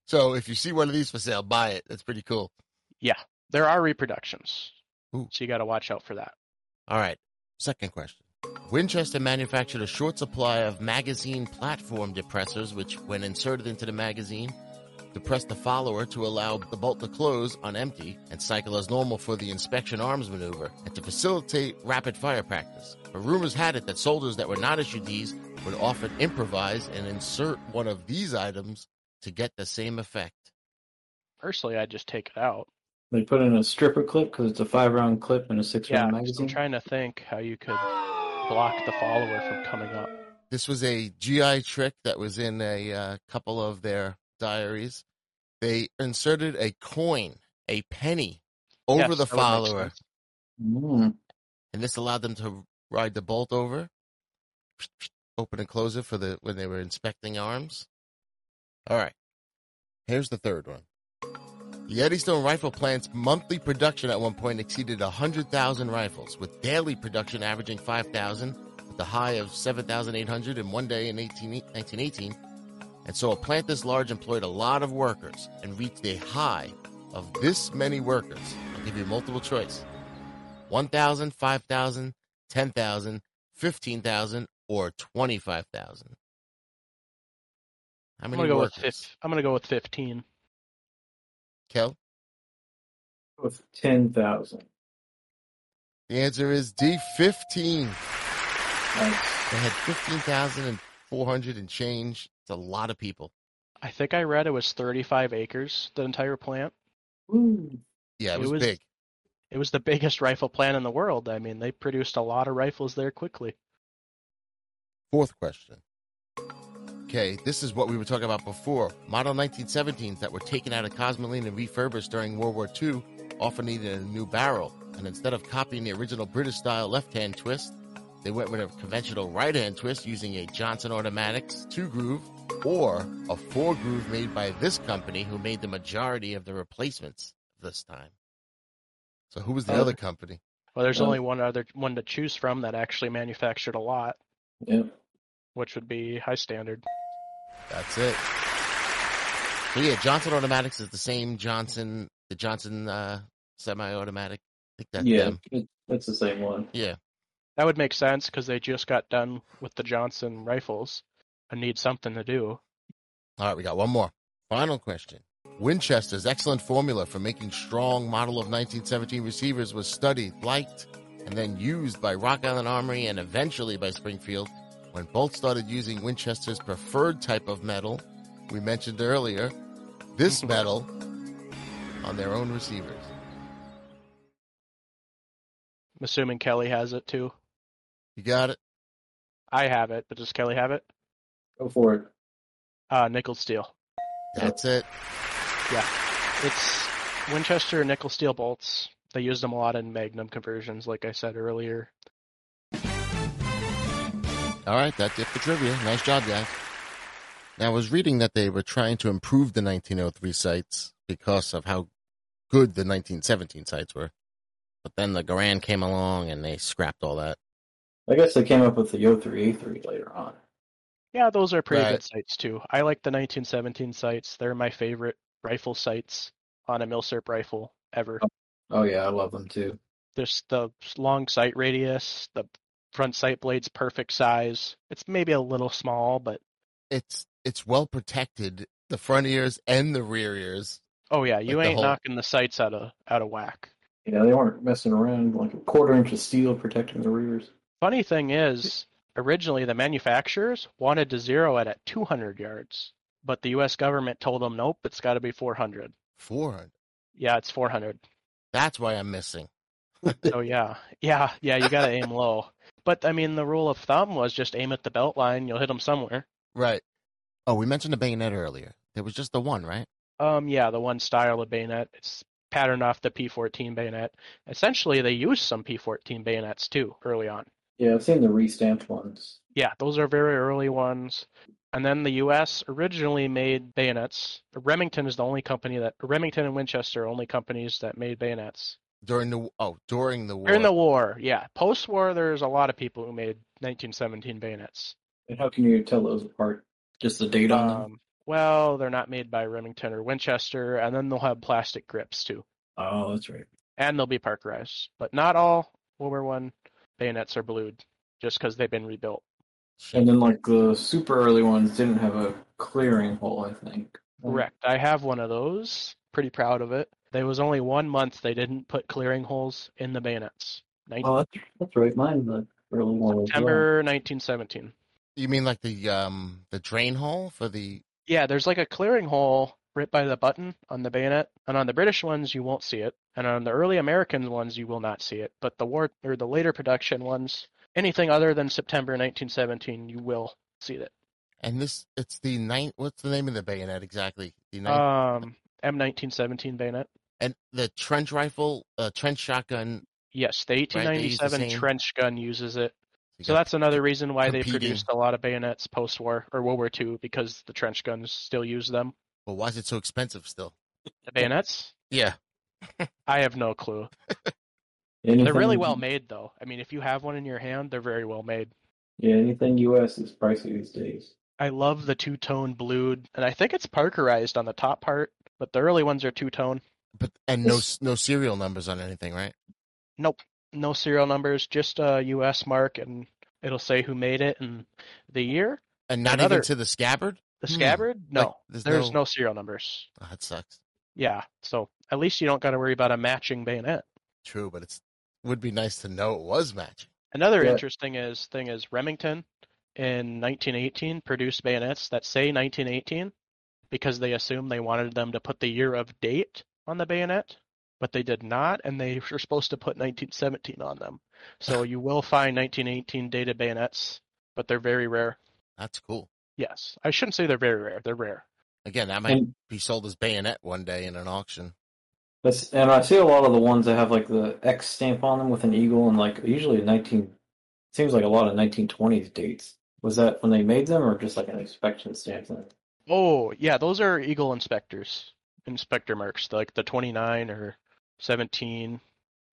So if you see one of these for sale, buy it. That's pretty cool. Yeah, there are reproductions, Ooh. so you got to watch out for that. All right. Second question. Winchester manufactured a short supply of magazine platform depressors, which, when inserted into the magazine, depress the follower to allow the bolt to close on empty and cycle as normal for the inspection arms maneuver and to facilitate rapid fire practice. But rumors had it that soldiers that were not issued these would often improvise and insert one of these items to get the same effect. Personally, I'd just take it out. They put in a stripper clip because it's a five round clip and a six Yeah, round I'm trying to think how you could block the follower from coming up. This was a GI trick that was in a uh, couple of their diaries. They inserted a coin, a penny, over Yes, the that would make follower. Mm. and this allowed them to ride the bolt over, open and close it for the when they were inspecting arms. All right, here's the third one. The Eddystone Rifle Plant's monthly production at one point exceeded 100,000 rifles, with daily production averaging 5,000, with a high of 7,800 in one day in 18, 1918. And so a plant this large employed a lot of workers and reached a high of this many workers. I'll give you multiple choice 1,000, 5,000, 10,000, 15,000, or 25,000. How I'm many gonna go with workers? fif- I'm gonna go with 15. Kel? With 10,000. The answer is D, 15. Nice. They had 15,000 and change. It's a lot of people. I think I read it was 35 acres, the entire plant. Woo. Yeah, it It was, was- big. It was the biggest rifle plant in the world. I mean, they produced a lot of rifles there quickly. Fourth question. Okay, this is what we were talking about before. Model 1917s that were taken out of Cosmoline and refurbished during World War II often needed a new barrel. And instead of copying the original British style left hand twist, they went with a conventional right hand twist using a Johnson Automatics two groove or a four groove made by this company who made the majority of the replacements this time. So who was the Oh. other company? Well, there's Yeah. only one other one to choose from that actually manufactured a lot, Yeah. which would be High Standard. That's it. So yeah, Johnson Automatics is the same Johnson, the Johnson uh, semi-automatic. I think that's yeah. them. it- That's the same one. Yeah. That would make sense because they just got done with the Johnson rifles and need something to do. All right, we got one more. Final question. Winchester's excellent formula for making strong model of 1917 receivers was studied, liked, and then used by Rock Island Armory and eventually by Springfield when both started using Winchester's preferred type of metal we mentioned earlier, this metal, on their own receivers. I'm assuming Kelly has it too. You got it? I have it, but does Kelly have it? Go for it. Uh, nickel steel. That's it. Yeah. It's Winchester nickel steel bolts. They used them a lot in Magnum conversions, like I said earlier. All right, that's it for trivia. Nice job, guys. Now, I was reading that they were trying to improve the 1903 sights because of how good the 1917 sights were. But then the Garand came along and they scrapped all that. I guess they came up with the 03A3 later on. Yeah, those are pretty Right. good sights too. I like the 1917 sights. They're my favorite rifle sights on a Milsurp rifle ever. Oh, oh, yeah. I love them too. There's the long sight radius, the front sight blade's perfect size. It's maybe a little small, but It's it's well protected, the front ears and the rear ears. oh yeah, you Like the ain't whole- knocking the sights out of out of whack. Yeah, they weren't messing around. Like a quarter inch of steel protecting the rears. Funny thing is, originally the manufacturers wanted to zero it at 200 yards, but the U.S. government told them nope, it's got to be 400. 400. Yeah, it's 400. That's why I'm missing. So yeah, yeah, yeah, you got to aim low. But I mean, the rule of thumb was just aim at the belt line, you'll hit them somewhere. Right. Oh, we mentioned the bayonet earlier. There was just the one, right? Um, yeah, the one style of bayonet. It's patterned off the P14 bayonet. Essentially, they used some P14 bayonets too early on. Yeah, I've seen the restamped ones. Yeah, those are very early ones. And then the U.S. originally made bayonets. Remington is the only company that Remington and Winchester are only companies that made bayonets During the oh, during the war. during the war. Yeah, post-war, there's a lot of people who made 1917 bayonets. And how can you tell those apart? Just the date on them? Um, well, they're not made by Remington or Winchester, and then they'll have plastic grips too, Oh, that's right. and they'll be Parkerized. But not all World War One bayonets are blued, just because they've been rebuilt. And then like the super early ones didn't have a clearing hole, I think. Correct. I have one of those. Pretty proud of it. There was only one month they didn't put clearing holes in the bayonets. Nin- Oh, that's, that's right. Mine the early one. as well. September 1917. You mean like the um the drain hole for the Yeah, there's like a clearing hole right by the button on the bayonet, and on the British ones you won't see it, and on the early American ones you will not see it. But the war or the later production ones, anything other than September 1917, you will see it. and this it's the nine what's the name of the bayonet exactly? The nine Um, M1917 bayonet. and the trench rifle, uh trench shotgun. Yes, the they use the 1897 trench gun uses it. you So that's another reason why they produced a lot of bayonets post-war or World War II because the trench guns still use them. But why is it so expensive still? The bayonets? Yeah. I have no clue. Anything, They're really well made though. I mean, if you have one in your hand, they're very well made. Yeah, anything US is pricey these days. I love the two-tone blued, and I think it's Parkerized on the top part, but the early ones are two-tone. But and no no serial numbers on anything, right? Nope, no serial numbers, just a U.S. mark, and it'll say who made it and the year. And not Another- even to the scabbard? The Hmm, scabbard? No, like, there's there's no- no serial numbers. Oh, that sucks. Yeah, so at least you don't got to worry about a matching bayonet. True, but it's would be nice to know it was matching. Another Yeah. interesting is thing is Remington in 1918 produced bayonets that say 1918 because they assumed they wanted them to put the year of date on the bayonet, but they did not, and they were supposed to put 1917 on them. So you will find 1918 dated bayonets, but they're very rare. That's cool. Yes, I shouldn't say they're very rare. They're rare. Again, that might And be sold as bayonet one day in an auction. that's and I see a lot of the ones that have like the X stamp on them with an eagle and like usually nineteen seems like a lot of nineteen twenties dates. Was that when they made them or just like an inspection stamp thing? Oh, yeah, those are Eagle inspectors, inspector marks, like the 29 or 17.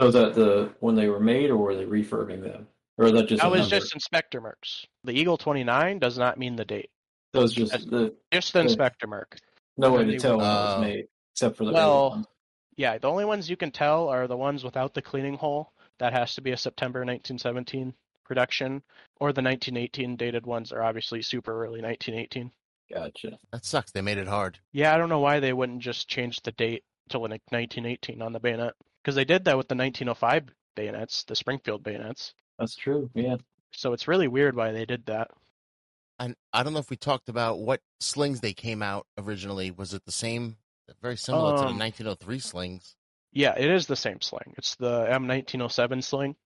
So was that the when they were made or were they refurbing them? Or is that just That was number? just inspector marks. The Eagle 29 does not mean the date. That was just that's- the Just the inspector mark. no way to tell when it Oh. was made, except for the early Well. Yeah, the only ones you can tell are the ones without the cleaning hole. That has to be a September 1917 production, or the 1918 dated ones are obviously super early 1918. Gotcha. That sucks. They made it hard. Yeah, I don't know why they wouldn't just change the date to like 1918 on the bayonet because they did that with the 1905 bayonets, the Springfield bayonets. That's true. Yeah. So it's really weird why they did that. And I don't know if we talked about what slings they came out originally. Was it the same? Very similar to the Um, 1903 slings. Yeah, it is the same sling. It's the M1907 sling.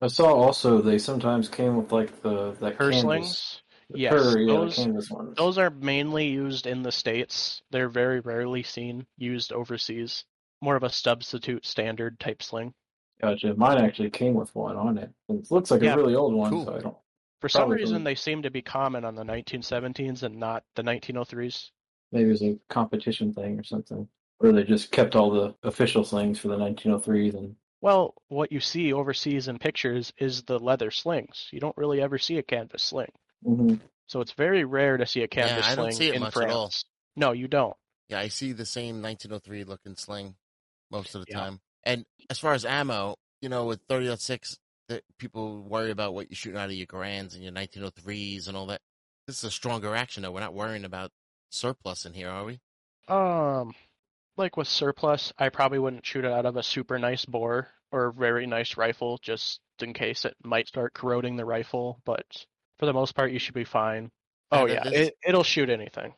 I saw also they sometimes came with like the that Kerr canvas. slings. The Yes, Kerr, yeah, those- the canvas ones. Those are mainly used in the States. They're very rarely seen used overseas. More of a substitute standard type sling. Gotcha. Mine actually came with one on it. It looks like Yeah. a really old one, Cool. so I don't. For some Probably reason, they seem to be common on the 1917s and not the 1903s. Maybe it was a competition thing or something, or they just kept all the official slings for the 1903s and. Well, what you see overseas in pictures is the leather slings. You don't really ever see a canvas sling. hmm So it's very rare to see a canvas I don't sling see it in much at all. France. No, you don't. Yeah, I see the same 1903 looking sling most of the Yeah. time. And as far as ammo, you know, with 30.6, that people worry about what you're shooting out of your Garands and your 1903s and all that. This is a stronger action, though. We're not worrying about surplus in here, are we? Um, like with surplus, I probably wouldn't shoot it out of a super nice bore or a very nice rifle just in case it might start corroding the rifle. But for the most part, you should be fine. Oh Yeah, yeah, this- it, it'll shoot anything.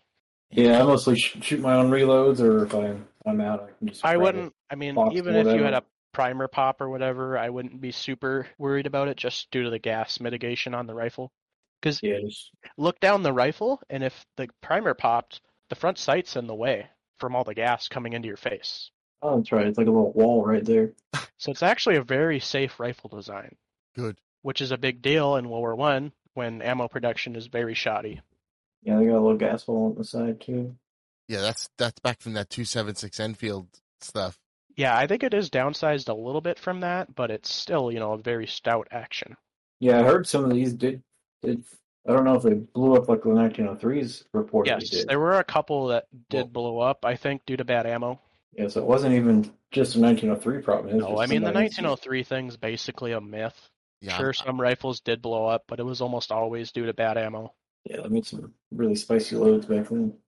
Yeah, I mostly shoot my own reloads, or if I'm I'm out, I can just. I wouldn't. I mean, even if you had a primer pop or whatever, I wouldn't be super worried about it just due to the gas mitigation on the rifle. Because Yeah, just look down the rifle, and if the primer popped, the front sight's in the way from all the gas coming into your face. Oh, that's right. It's like a little wall right there. So it's actually a very safe rifle design, Good. which is a big deal in World War One when ammo production is very shoddy. Yeah, they got a little gas hole on the side too. Yeah, that's that's back from that two seven six Enfield stuff. Yeah, I think it is downsized a little bit from that, but it's still, you know, a very stout action. Yeah, I heard some of these did. did I don't know if they blew up like the 1903s reportedly Yes, did. there were a couple that did Well- blow up, I think, due to bad ammo. Yeah, so it wasn't even just a 1903 problem. No, I mean the somebody- 1903 thing's basically a myth. Yeah, Sure, some rifles did blow up, but it was almost always due to bad ammo. Yeah, they made some really spicy loads back then.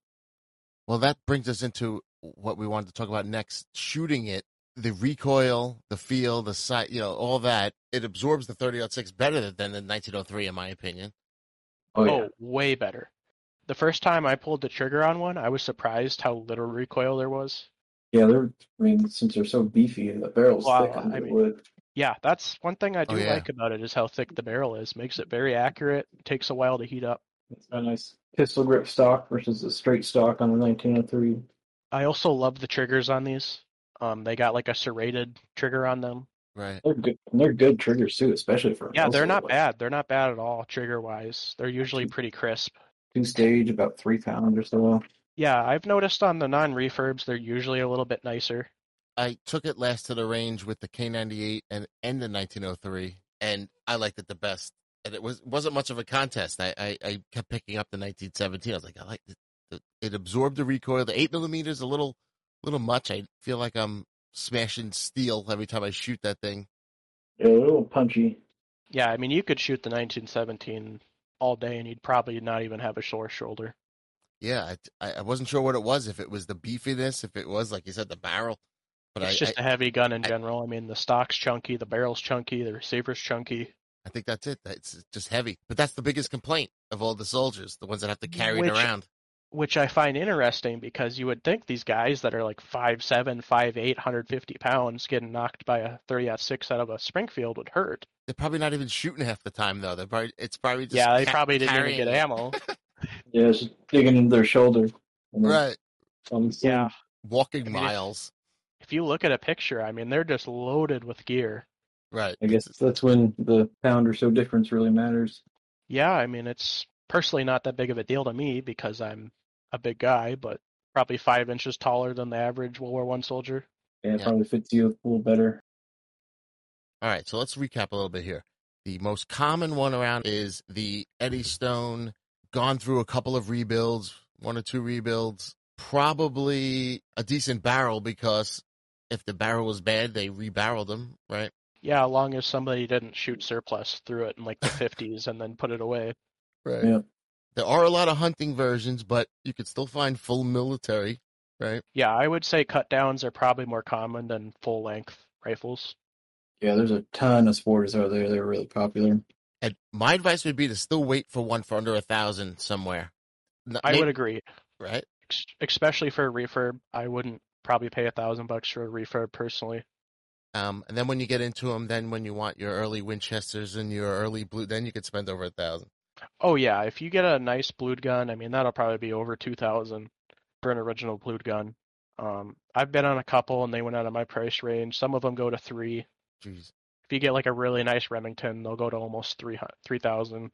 Well, that brings us into what we wanted to talk about next. Shooting it, the recoil, the feel, the sight, you know, all that. It absorbs the 30-06 better than the 1903, in my opinion. Oh, oh yeah. Oh, way better. The first time I pulled the trigger on one, I was surprised how little recoil there was. Yeah, they're. I mean, since they're so beefy, and the barrel's Well, thick on I the mean- wood. Yeah, that's one thing I Oh, do yeah. like about it is how thick the barrel is. Makes it very accurate. Takes a while to heat up. It's got a nice pistol grip stock versus the straight stock on the 1903. I also love the triggers on these. Um, they got like a serrated trigger on them. Right. They're good. They're good triggers too, especially for Yeah, they're not bad. They're not bad at all trigger wise. They're usually pretty crisp. Two stage, about three pounds or so. Yeah, I've noticed on the non refurbs they're usually a little bit nicer. I took it last to the range with the K98 and and the 1903, and I liked it the best. And it was wasn't much of a contest. I I, I kept picking up the 1917. I was like, I like it. The- absorbed the recoil. The eight millimeters a little little much. I feel like I'm smashing steel every time I shoot that thing. Yeah, a little punchy. Yeah, I mean you could shoot the 1917 all day and you'd probably not even have a sore shoulder. Yeah, I, I wasn't sure what it was. If it was the beefiness, if it was like you said, the barrel. But it's I, just I, a heavy gun in I- general. I mean the stock's chunky, the barrel's chunky, the receiver's chunky. I think that's it. It's just heavy. But that's the biggest complaint of all the soldiers, the ones that have to carry Which- it around. Which I find interesting because you would think these guys that are like 5'7", 5'8", 150 pounds getting knocked by a 30 6 out of a Springfield would hurt. They're probably not even shooting half the time though. They're probably it's probably just yeah, they ca- probably didn't even get it. ammo. Yeah, it's just digging into their shoulder. And then Right, on yeah, walking I mean, miles. if you look at a picture, I mean, they're just loaded with gear. Right. I guess that's when the pound or so difference really matters. Yeah, I mean, it's personally not that big of a deal to me because I'm a big guy, but probably five inches taller than the average World War One soldier. Yeah, it Yeah. probably fits you a little better. All right, so let's recap a little bit here. The most common one around is the Eddystone, gone through a couple of rebuilds, one or two rebuilds, probably a decent barrel because if the barrel was bad, they rebarreled them, right? Yeah, as long as somebody didn't shoot surplus through it in like the 50s and then put it away. Right. Yeah. There are a lot of hunting versions, but you could still find full military, right? Yeah, I would say cut downs are probably more common than full length rifles. Yeah, there's a ton of sporters out there. They're really popular. And my advice would be to still wait for one for under a thousand somewhere. N- I may- would agree, right? Ex- especially for a refurb. I wouldn't probably pay a thousand bucks for a refurb personally. Um, and then when you get into them, then when you want your early Winchesters and your early blue, then you could spend over a thousand. Oh yeah, if you get a nice blued gun, I mean that'll probably be over two thousand for an original blued gun. Um, I've been on a couple and they went out of my price range. Some of them go to three. Jeez. If you get like a really nice Remington, they'll go to almost three three thousand.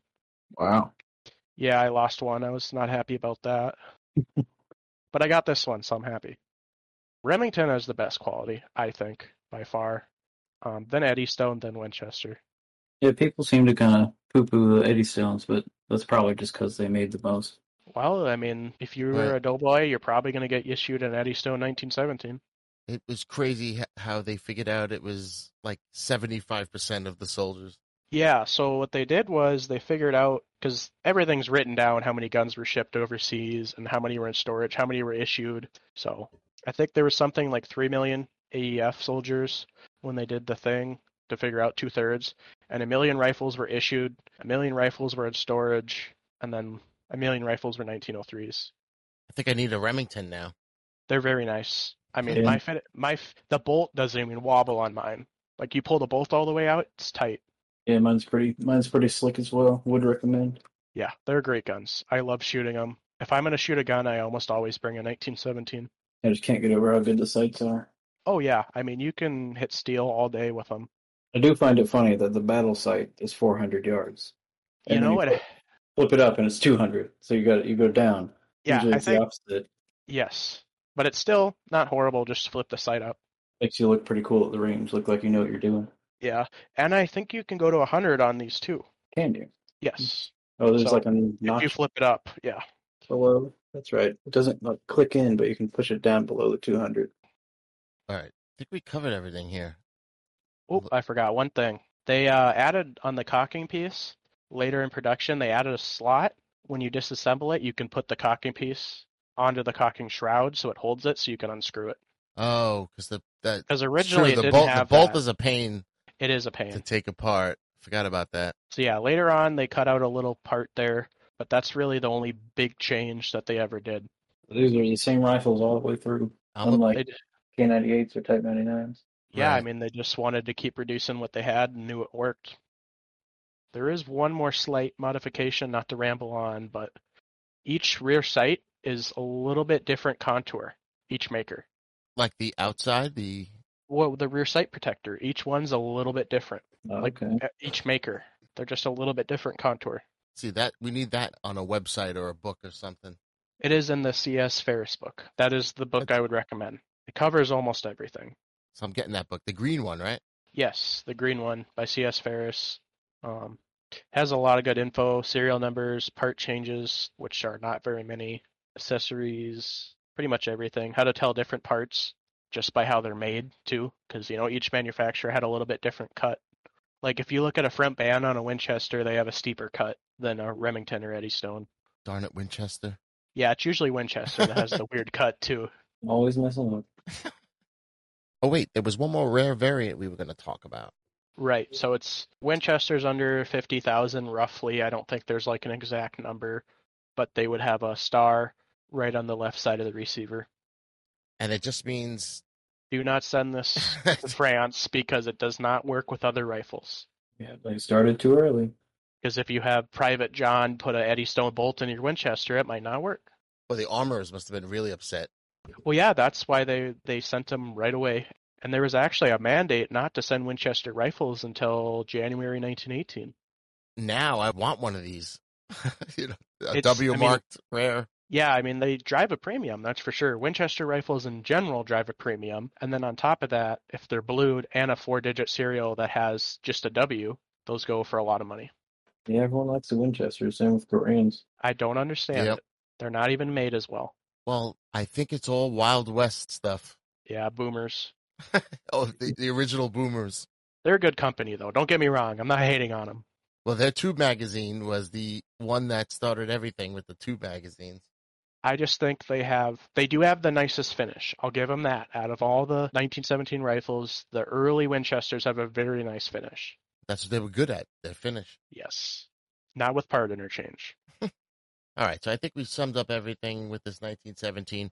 Wow. Yeah, I lost one. I was not happy about that. but I got this one, so I'm happy. Remington has the best quality, I think, by far. Um, then Eddystone, then Winchester. Yeah, people seem to kind of poo-poo the Eddystones, but that's probably just because they made the most. Well, I mean, if you were Right. a doughboy, you're probably going to get issued an Eddystone 1917. It was crazy how they figured out it was like 75% of the soldiers. Yeah, so what they did was they figured out because everything's written down how many guns were shipped overseas and how many were in storage, how many were issued. So I think there was something like 3 million AEF soldiers when they did the thing to figure out two thirds, and a million rifles were issued, a million rifles were in storage, and then a million rifles were 1903s. I think I need a Remington now. They're very nice. I mean, Yeah. my my the bolt doesn't even wobble on mine. Like you pull the bolt all the way out, it's tight. Yeah, mine's pretty. Mine's pretty slick as well. Would recommend. Yeah, they're great guns. I love shooting them. If I'm going to shoot a gun, I almost always bring a 1917. I just can't get over how good the sights are. Oh yeah, I mean you can hit steel all day with them. I do find it funny that the battle sight is 400 yards. You And then know what? flip- Flip it up and it's 200. So you got you go down. Yeah, Usually I it's think the opposite. yes, but it's still not horrible. Just flip the sight up. Makes you look pretty cool at the range. Look like you know what you're doing. Yeah, and I think you can go to 100 on these too. Can you? Yes, Oh, there's So, like a notch. if you flip it up. Yeah. below. That's right. It doesn't like, click in, but you can push it down below the 200. All right. I think we covered everything here. Oh, I forgot one thing. They uh, added on the cocking piece later in production. They added a slot when you disassemble it. You can put the cocking piece onto the cocking shroud so it holds it, so you can unscrew it. Oh, because the that Because originally sure, it the didn't bolt have the bolt that. is a pain It is a pain to take apart. Forgot about that. So yeah, later on they cut out a little part there, but that's really the only big change that they ever did. These are the same rifles all the way through, I'm unlike K98s or Type 99s. Yeah, I mean they just wanted to keep reducing what they had and knew it worked. There is one more slight modification, not to ramble on, but each rear sight is a little bit different contour. Each maker. like the outside, the Well, the rear sight protector, each one's a little bit different. Oh, Like okay. each maker, they're just a little bit different contour. see that we need that on a website or a book or something. It is in the CS Ferris book. That is the book I would recommend. It covers almost everything. So I'm getting that book, the green one, right? Yes, the green one by C.S. Ferris um, has a lot of good info, serial numbers, part changes, which are not very many, accessories, pretty much everything. How to tell different parts just by how they're made too, because you know each manufacturer had a little bit different cut. Like if you look at a front band on a Winchester, they have a steeper cut than a Remington or Eddystone. Darn it, Winchester. Yeah, it's usually Winchester that has the weird cut too. Always messing up. Oh wait, there was one more rare variant we were going to talk about. Right. So it's Winchester's under 50,000 roughly. I don't think there's like an exact number, but they would have a star right on the left side of the receiver. And it just means Do not send this to France because it does not work with other rifles. Yeah, they started too early. Because if you have Private John put an a Eddystone bolt in your Winchester, it might not work. well, the armorers must have been really upset. Well, yeah, that's why they they sent them right away. And there was actually a mandate not to send Winchester rifles until January 1918. Now I want one of these. you know, a It's- W I mean- marked rare. Yeah, I mean they drive a premium, that's for sure. Winchester rifles in general drive a premium, and then on top of that, if they're blued and a four-digit serial that has just a W, those go for a lot of money. Yeah, everyone likes the Winchester. Same with Koreans. I don't understand Yep. They're not even made as well. Well, I think it's all Wild West stuff. Yeah, boomers. Oh, the, the original boomers. They're a good company though. Don't get me wrong. I'm not hating on them. Well, their tube magazine was the one that started everything with the tube magazines. I just think they have they do have the nicest finish. I'll give them that. Out of all the 1917 rifles, the early Winchesters have a very nice finish. That's what they were good at. Their finish. Yes. Not with part interchange. All right, so I think we summed up everything with this 1917,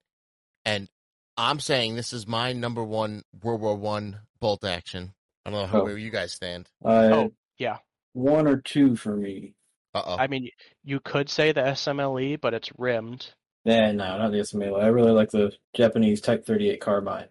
and I'm saying this is my number one World War One bolt action. I don't know how Oh. where you guys stand. Uh, Oh, yeah. One or two for me. Uh oh. I mean, you could say the SMLE, but it's rimmed. Yeah, no, not the SMLE. I really like the Japanese Type 38 carbine.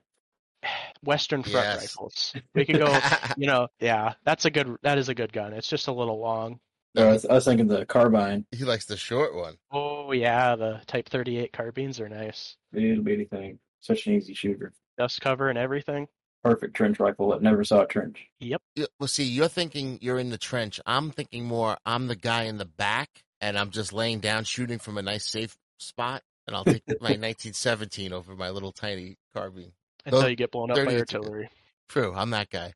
Western front Yes. rifles. We could go, you know, yeah, that's a good, that is a good gun. It's just a little long. No, I, was, I was thinking the carbine. he likes the short one. Oh yeah, the Type 38 carbines are nice. Itty bitty thing. Such an easy shooter. Dust cover and everything. Perfect trench rifle that never saw a trench. Yep. Yeah, Well, see, you're thinking you're in the trench. I'm thinking more. I'm the guy in the back, and I'm just laying down, shooting from a nice safe spot, and I'll take my 1917 over my little tiny carbine. Until Those you get blown up by artillery. True, I'm that guy.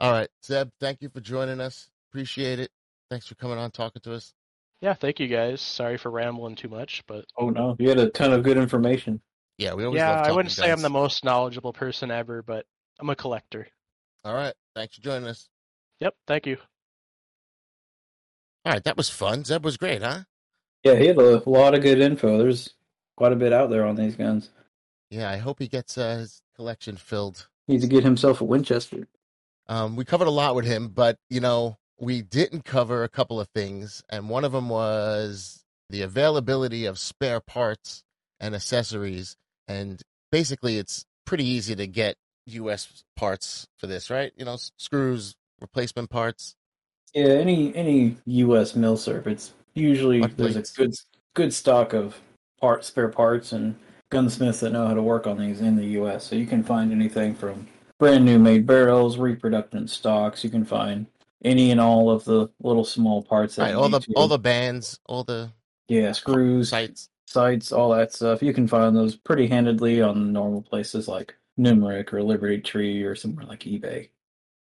All right, Zeb, thank you for joining us. Appreciate it. Thanks for coming on, talking to us. Yeah, thank you guys. Sorry for rambling too much, but Oh no, you had a ton of good information. Yeah, we always yeah, love I wouldn't say I'm the most knowledgeable person ever, but I'm a collector. All right, thanks for joining us. Yep, thank you. All right, that was fun. Zeb was great, huh? Yeah, he had a lot of good info. There's quite a bit out there on these guns. Yeah, I hope he gets uh, his collection filled. He needs to get himself a Winchester. Um, we covered a lot with him, but you know, we didn't cover a couple of things, and one of them was the availability of spare parts and accessories. And basically, it's pretty easy to get U.S. parts for this, right? You know, screws, replacement parts. Yeah, any any U.S. milsurp, it's usually there's a good good stock of parts, spare parts, and gunsmiths that know how to work on these in the U.S. So you can find anything from brand new made barrels, reproductant stocks. You can find any and all of the little small parts. That Right, all the to- all the bands, all the yeah screws, sights. sights, all that stuff. You can find those pretty handedly on normal places like Numrich or Liberty Tree or somewhere like eBay.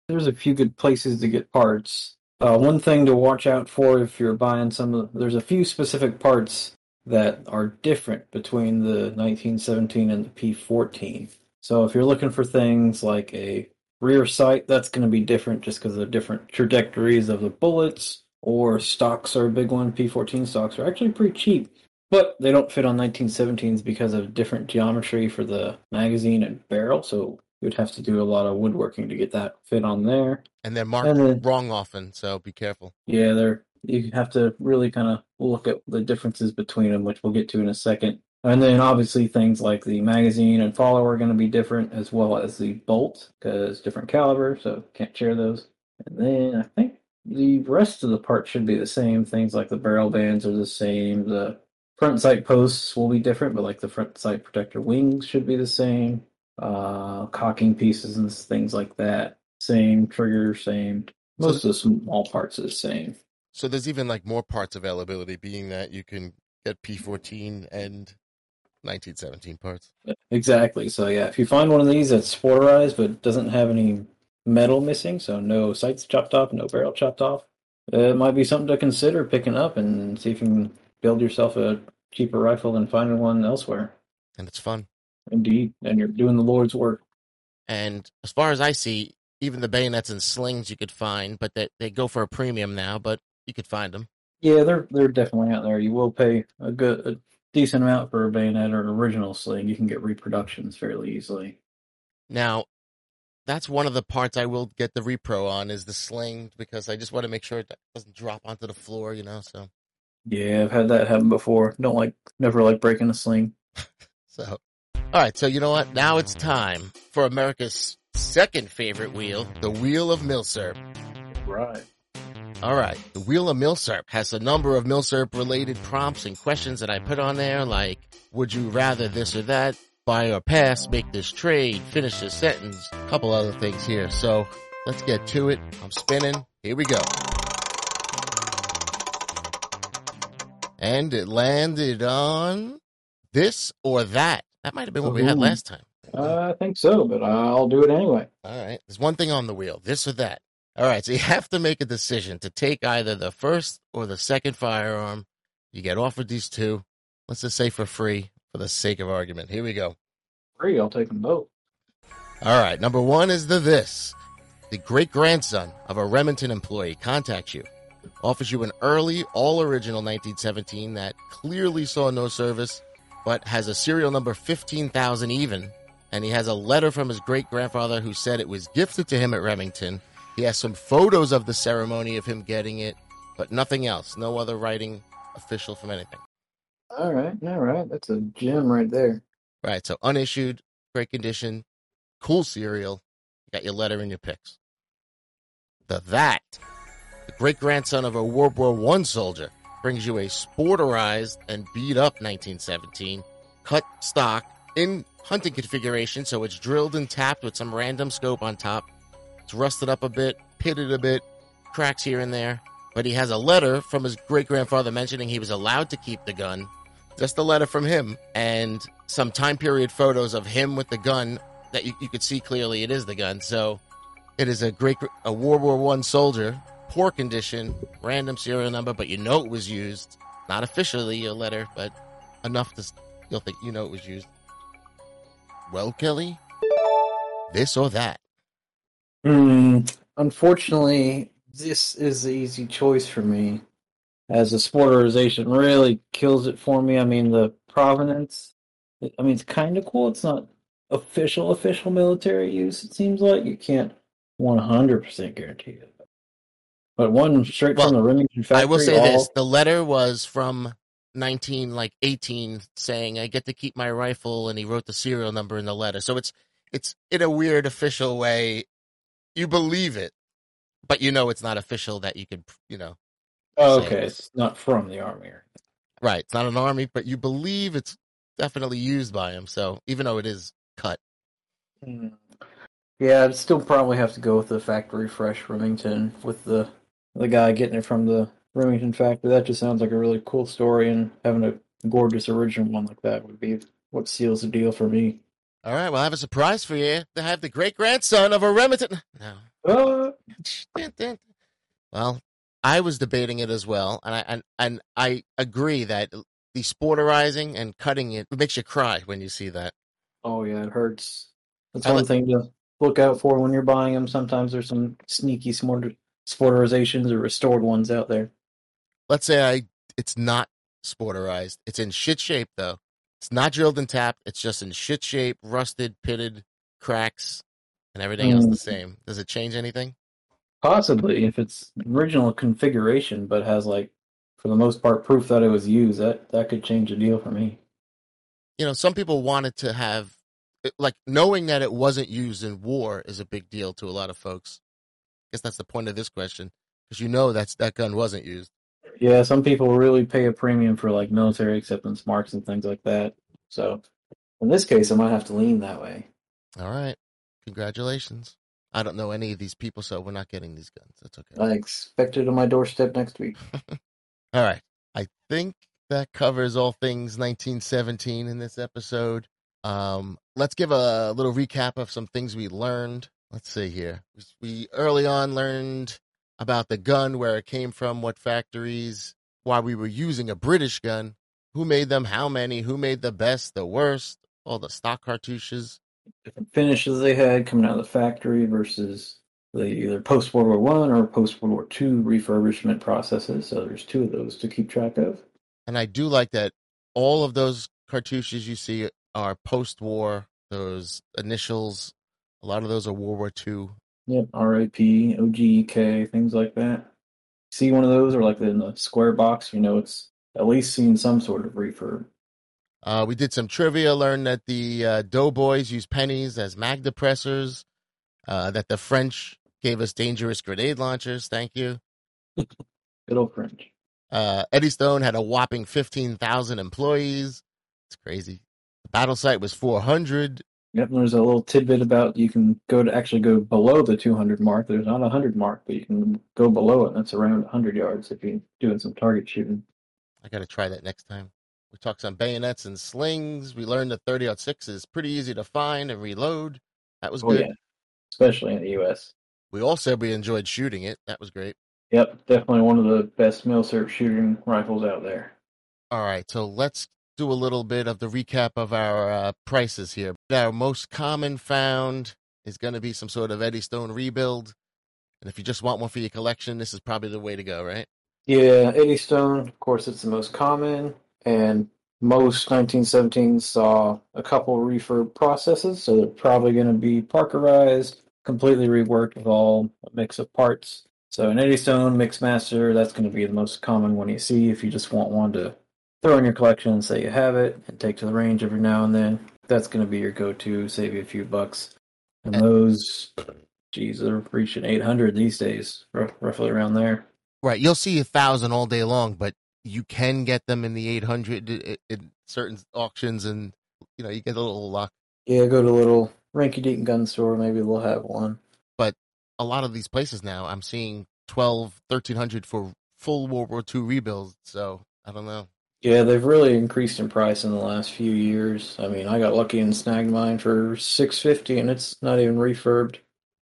There's a few good places to get parts. Uh, one thing to watch out for if you're buying some of there's a few specific parts that are different between the 1917 and the P14. So if you're looking for things like a rear sight, that's going to be different just because of the different trajectories of the bullets. Or stocks are a big one. P14 stocks are actually pretty cheap but they don't fit on 1917s because of different geometry for the magazine and barrel. So you'd have to do a lot of woodworking to get that fit on there. And they're marked And then- wrong often, so be careful. Yeah, they're you have to really kind of look at the differences between them, which we'll get to in a second. And then obviously things like the magazine and follower are going to be different, as well as the bolt because different caliber, so can't share those. And then I think the rest of the parts should be the same. Things like the barrel bands are the same. The front sight posts will be different, but like the front sight protector wings should be the same. Uh, cocking pieces and things like that, same trigger, same. So Most of the small parts are the same. So there's even like more parts availability, being that you can get P14 and 1917 parts. Exactly. So yeah, if you find one of these that's sporterized but doesn't have any metal missing, so no sights chopped off, no barrel chopped off, uh, it might be something to consider picking up and see if you can build yourself a cheaper rifle than finding one elsewhere. And it's fun. Indeed, and you're doing the Lord's work. And as far as I see, even the bayonets and slings you could find, but they, they go for a premium now, but you could find them. Yeah, they're they're definitely out there. You will pay a good, a decent amount for a bayonet or an original sling. You can get reproductions fairly easily. Now, that's one of the parts I will get the repro on is the sling because I just want to make sure it doesn't drop onto the floor, you know. So, Yeah, I've had that happen before. Don't like, never like breaking a sling. so all right. So you know what? Now it's time for America's second favorite wheel, the Wheel of Milsurp. Right. All right. The Wheel of Milsurp has a number of Milsurp related prompts and questions that I put on there, like, would you rather this or that? Buy or pass, make this trade, finish this sentence, a couple other things here. So let's get to it. I'm spinning. Here we go. And it landed on this or that. That might have been what we had last time. Uh, I think so, but I'll do it anyway. All right. There's one thing on the wheel, this or that. All right. So you have to make a decision to take either the first or the second firearm. You get offered these two. Let's just say for free for the sake of argument. Here we go. Free, I'll take them both. All right. Number one is the this. The great grandson of a Remington employee contacts you, offers you an early, all original 1917 that clearly saw no service, but has a serial number 15,000 even. And he has a letter from his great grandfather who said it was gifted to him at Remington. He has some photos of the ceremony of him getting it, but nothing else. No other writing official from anything. All right, all right. That's a gem right there. Right. So unissued, great condition, cool serial. You got your letter and your pics. The that, the great grandson of a World War One soldier, brings you a sporterized and beat up 1917 cut stock in hunting configuration, so it's drilled and tapped with some random scope on top. It's rusted up a bit, pitted a bit, cracks here and there. But he has a letter from his great grandfather mentioning he was allowed to keep the gun. Just a letter from him and some time period photos of him with the gun that you, you could see clearly it is the gun. So it is a great a World War One soldier, poor condition, random serial number, but you know it was used. Not officially a letter, but enough to you'll think you know it was used. Well, Kelly, this or that. Hmm. Unfortunately, this is the easy choice for me, as the sporterization really kills it for me. I mean, the provenance. I mean, it's kind of cool. It's not official, official military use. It seems like you can't one hundred percent guarantee it. But one straight Well, from the Remington factory. I will say all- this: the letter was from nineteen like eighteen saying I get to keep my rifle, and he wrote the serial number in the letter. So it's it's in a weird official way. You believe it, but you know it's not official that you could you know Oh, okay, it's not from the army. or- right. It's not an army, but you believe it's definitely used by him. So even though it is cut, Hmm. Yeah, I'd still probably have to go with the factory fresh Remington with the the guy getting it from the Remington factory. That just sounds like a really cool story, and having a gorgeous original one like that would be what seals the deal for me. All right. Well, I have a surprise for you. To have the great grandson of a Remington. No. Uh. Well, I was debating it as well, and I and, and I agree that the sporterizing and cutting it makes you cry when you see that. oh yeah, it hurts. That's I one like- thing to look out for when you're buying them. Sometimes there's some sneaky sporterizations or restored ones out there. Let's say I it's not sporterized. It's in shit shape though. It's not drilled and tapped. It's just in shit shape, rusted, pitted, cracks, and everything else Mm. the same. Does it change anything? Possibly, if it's original configuration, but has like, for the most part, proof that it was used. That that could change the deal for me. You know, some people wanted to have like knowing that it wasn't used in war is a big deal to a lot of folks. I guess that's the point of this question because you know that's that gun wasn't used. Yeah, some people really pay a premium for like military acceptance marks and things like that. So, in this case, I might have to lean that way. All right. Congratulations. I don't know any of these people, so we're not getting these guns. That's okay. I expect it on my doorstep next week. All right. I think that covers all things 1917 in this episode. Um, let's give a little recap of some things we learned. Let's see here. We early on learned about the gun, where it came from, what factories, why we were using a British gun, who made them, how many, who made the best, the worst, all the stock cartouches. Different finishes they had coming out of the factory versus the either post World War One or post World War Two refurbishment processes. So there's two of those to keep track of. And I do like that all of those cartouches you see are post war, those initials. A lot of those are World War II. Yep, RAP, OGEK, things like that. See one of those, or like in the square box, you know, it's at least seen some sort of refurb. Uh, we did some trivia, learned that the uh, Doughboys use pennies as mag depressors, uh, that the French gave us dangerous grenade launchers. Thank you. Good old French. Uh, Eddystone had a whopping 15,000 employees. It's crazy. The battle sight was 400. Yep, there's a little tidbit about you can go to actually go below the 200 mark. There's not a 100 mark, but you can go below it, and it's around 100 yards if you're doing some target shooting. I got to try that next time. We talked some bayonets and slings. We learned that 30 6 is pretty easy to find and reload. That was Oh, good. yeah. Especially in the U.S. We all said we enjoyed shooting it. That was great. Yep, definitely one of the best milsurp shooting rifles out there. All right, so let's do a little bit of the recap of our uh, prices here. Our most common found is going to be some sort of Eddystone rebuild. And if you just want one for your collection, this is probably the way to go, right? Yeah, Eddystone, of course, it's the most common, and most 1917s saw a couple refurb processes, so they're probably going to be Parkerized, completely reworked with all a mix of parts. So an Eddystone Mixmaster, that's going to be the most common one you see if you just want one to throw in your collection and say you have it and take to the range every now and then. That's going to be your go-to, save you a few bucks. And those, geez, they're reaching 800 these days, r- roughly around there. Right. You'll see a thousand all day long, but you can get them in the 800 i- i- in certain auctions and, you know, you get a little luck. Yeah, go to a little rinky dink gun store. Maybe they'll have one. But a lot of these places now, I'm seeing 12, 1300 for full World War II rebuilds. So I don't know. Yeah, they've really increased in price in the last few years. I mean, I got lucky and snagged mine for six fifty, and it's not even refurbed.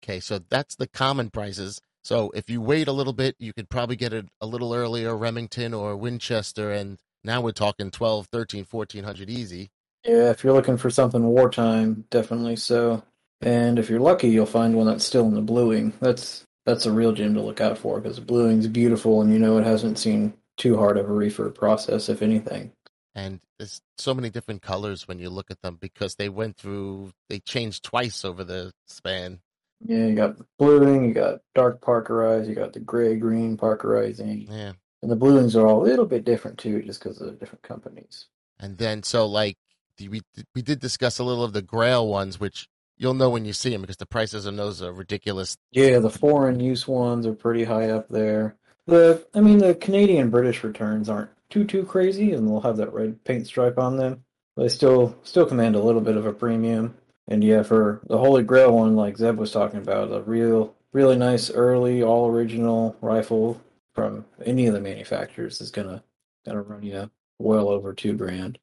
Okay, so that's the common prices. So if you wait a little bit, you could probably get it a little earlier, Remington or Winchester, and now we're talking 12, 13, 1400 easy. Yeah, if you're looking for something wartime, definitely so. And if you're lucky, you'll find one that's still in the bluing. That's that's a real gem to look out for because the bluing's beautiful, and you know it hasn't seen too hard of a reefer process, if anything. And there's so many different colors when you look at them because they went through, they changed twice over the span. Yeah, you got bluing, you got dark parkerized, you got the gray green parkerizing. Yeah. And the bluings are all a little bit different too, just because of the different companies. And then, so like we we did discuss a little of the Grail ones, which you'll know when you see them because the prices on those are ridiculous. Yeah, the foreign use ones are pretty high up there. The, I mean, the Canadian British returns aren't too too crazy, and they'll have that red paint stripe on them. But they still still command a little bit of a premium. And yeah, for the Holy Grail one, like Zeb was talking about, a real really nice early all original rifle from any of the manufacturers is gonna gonna run you well over two grand.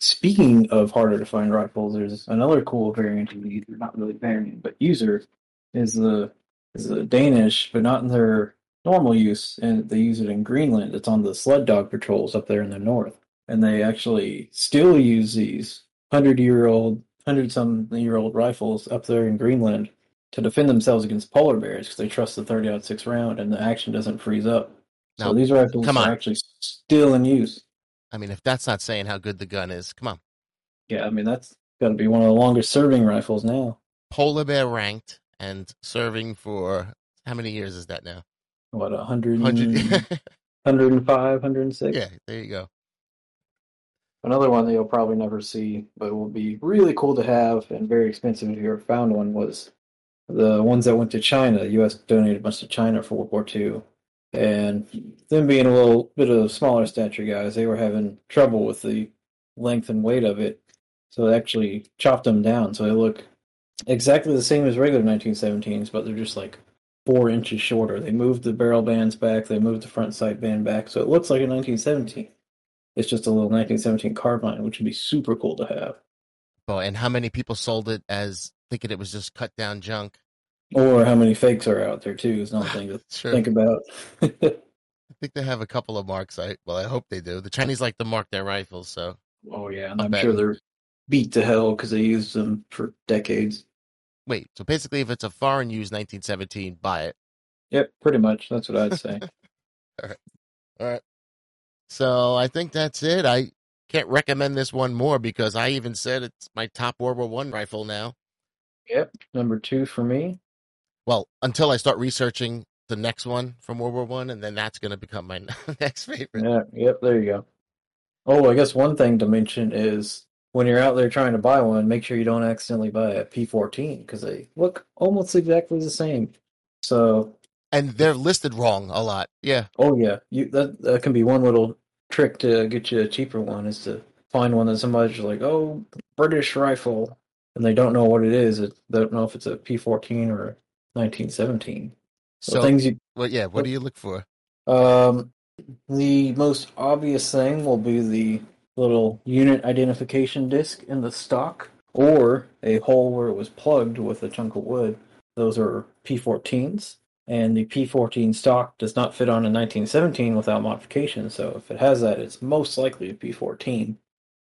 Speaking of harder to find rifles, there's another cool variant of these, not really variant, but user is the is the Danish, but not in their normal use, and they use it in Greenland. It's on the sled dog patrols up there in the north, and they actually still use these hundred year old, hundred some year old rifles up there in Greenland to defend themselves against polar bears because they trust the 30 aught six round and the action doesn't freeze up. So Now, these rifles are actually still in use. I mean, if that's not saying how good the gun is, come on. Yeah, I mean that's got to be one of the longest serving rifles now. Polar bear ranked and serving for how many years is that now? What, 100, 100. 105, 106? yeah, there you go. Another one that you'll probably never see, but will be really cool to have and very expensive if you ever found one, was the ones that went to China. The U.S. donated a bunch to China for World War II. And them being a little bit of smaller stature guys, they were having trouble with the length and weight of it. So they actually chopped them down. So they look exactly the same as regular 1917s, but they're just like four inches shorter. They moved the barrel bands back, they moved the front sight band back. So it looks like a 1917. It's just a little 1917 carbine, which would be super cool to have. Oh, and how many people sold it as thinking it was just cut down junk? Or how many fakes are out there too is another thing to Sure. think about. I think they have a couple of marks. I well, I hope they do. The Chinese like to mark their rifles, so oh yeah, and I I'm bet. sure they're beat to hell because they used them for decades. Wait. So basically, if it's a foreign used 1917, buy it. Yep, pretty much. That's what I'd say. All right. All right. So I think that's it. I can't recommend this one more because I even said it's my top World War One rifle now. yep, number two for me. Well, until I start researching the next one from World War One, and then that's going to become my next favorite. Yeah, yep, there you go. Oh, I guess one thing to mention is when you're out there trying to buy one, make sure you don't accidentally buy a P14 because they look almost exactly the same. So, And they're listed wrong a lot. Yeah. oh yeah, you that that can be one little trick to get you a cheaper one is to find one that somebody's like, oh, British rifle, and they don't know what it is. It, they don't know if it's a P14 or 1917. So, So, things you well, yeah. What do you look for? Um, the most obvious thing will be the little unit identification disc in the stock, or a hole where it was plugged with a chunk of wood. Those are P14s, and the P14 stock does not fit on a 1917 without modification. So if it has that, it's most likely a P14.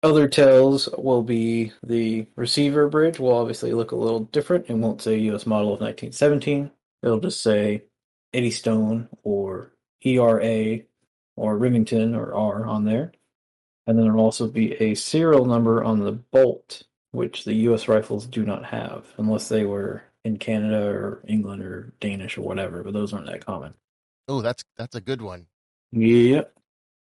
Other tells will be the receiver bridge will obviously look a little different. It won't say U.S. model of 1917. It'll just say Eddystone or ERA or Remington or R on there. And then there'll also be a serial number on the bolt, which the US rifles do not have, unless they were in Canada or England or Danish or whatever, but those aren't that common. Oh, that's that's a good one. Yep.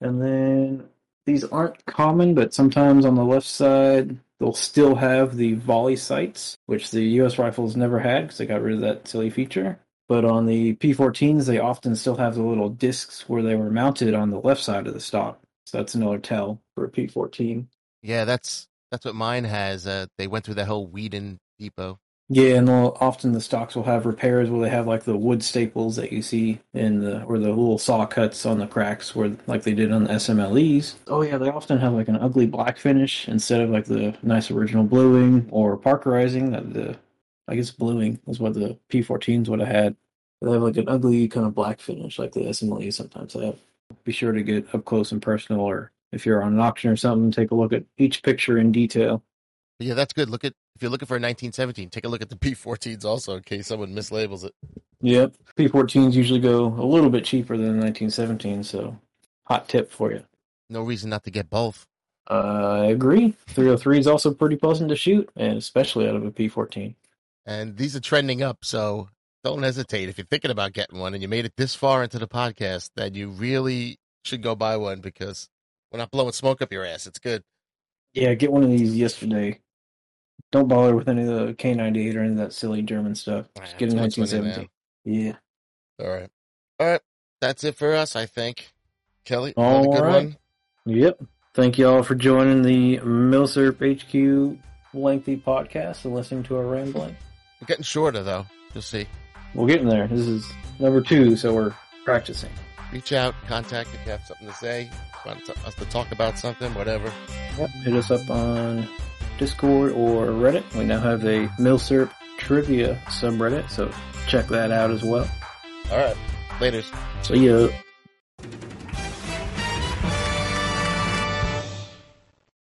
And then these aren't common, but sometimes on the left side they'll still have the volley sights, which the US rifles never had because they got rid of that silly feature. But on the P14s, they often still have the little discs where they were mounted on the left side of the stock. So that's another tell for a P14. Yeah, that's that's what mine has. Uh, they went through that whole Weedon depot. Yeah, and often the stocks will have repairs where they have like the wood staples that you see in the or the little saw cuts on the cracks where like they did on the SMLEs. Oh yeah, they often have like an ugly black finish instead of like the nice original bluing or parkerizing that the I guess bluing is what the P14s would have had. They have like an ugly kind of black finish like the SMLEs sometimes have. Be sure to get up close and personal or if you're on an auction or something, take a look at each picture in detail. Yeah, that's good. Look at if you're looking for a 1917, take a look at the P14s also in case someone mislabels it. Yep. P14s usually go a little bit cheaper than the 1917, so hot tip for you. No reason not to get both. Uh, I agree. 303 is also pretty pleasant to shoot, and especially out of a P14. And these are trending up, so don't hesitate. If you're thinking about getting one and you made it this far into the podcast, then you really should go buy one because we're not blowing smoke up your ass. It's good. Yeah, get one of these yesterday. Don't bother with any of the K98 or any of that silly German stuff. Ah, Just get a too much money 1917. Yeah. All right. All right. That's it for us, I think. Kelly, All right. one. Yep. Thank you all for joining the Milsurp HQ lengthy podcast and listening to our rambling. We're getting shorter, though. You'll see. We're getting there. This is number two, so we're practicing. Reach out, contact if you have something to say, want us to talk about something, whatever. Yep. Hit us up on Discord or Reddit. We now have a Milsurp trivia subreddit, so check that out as well. All right. Laters. See ya.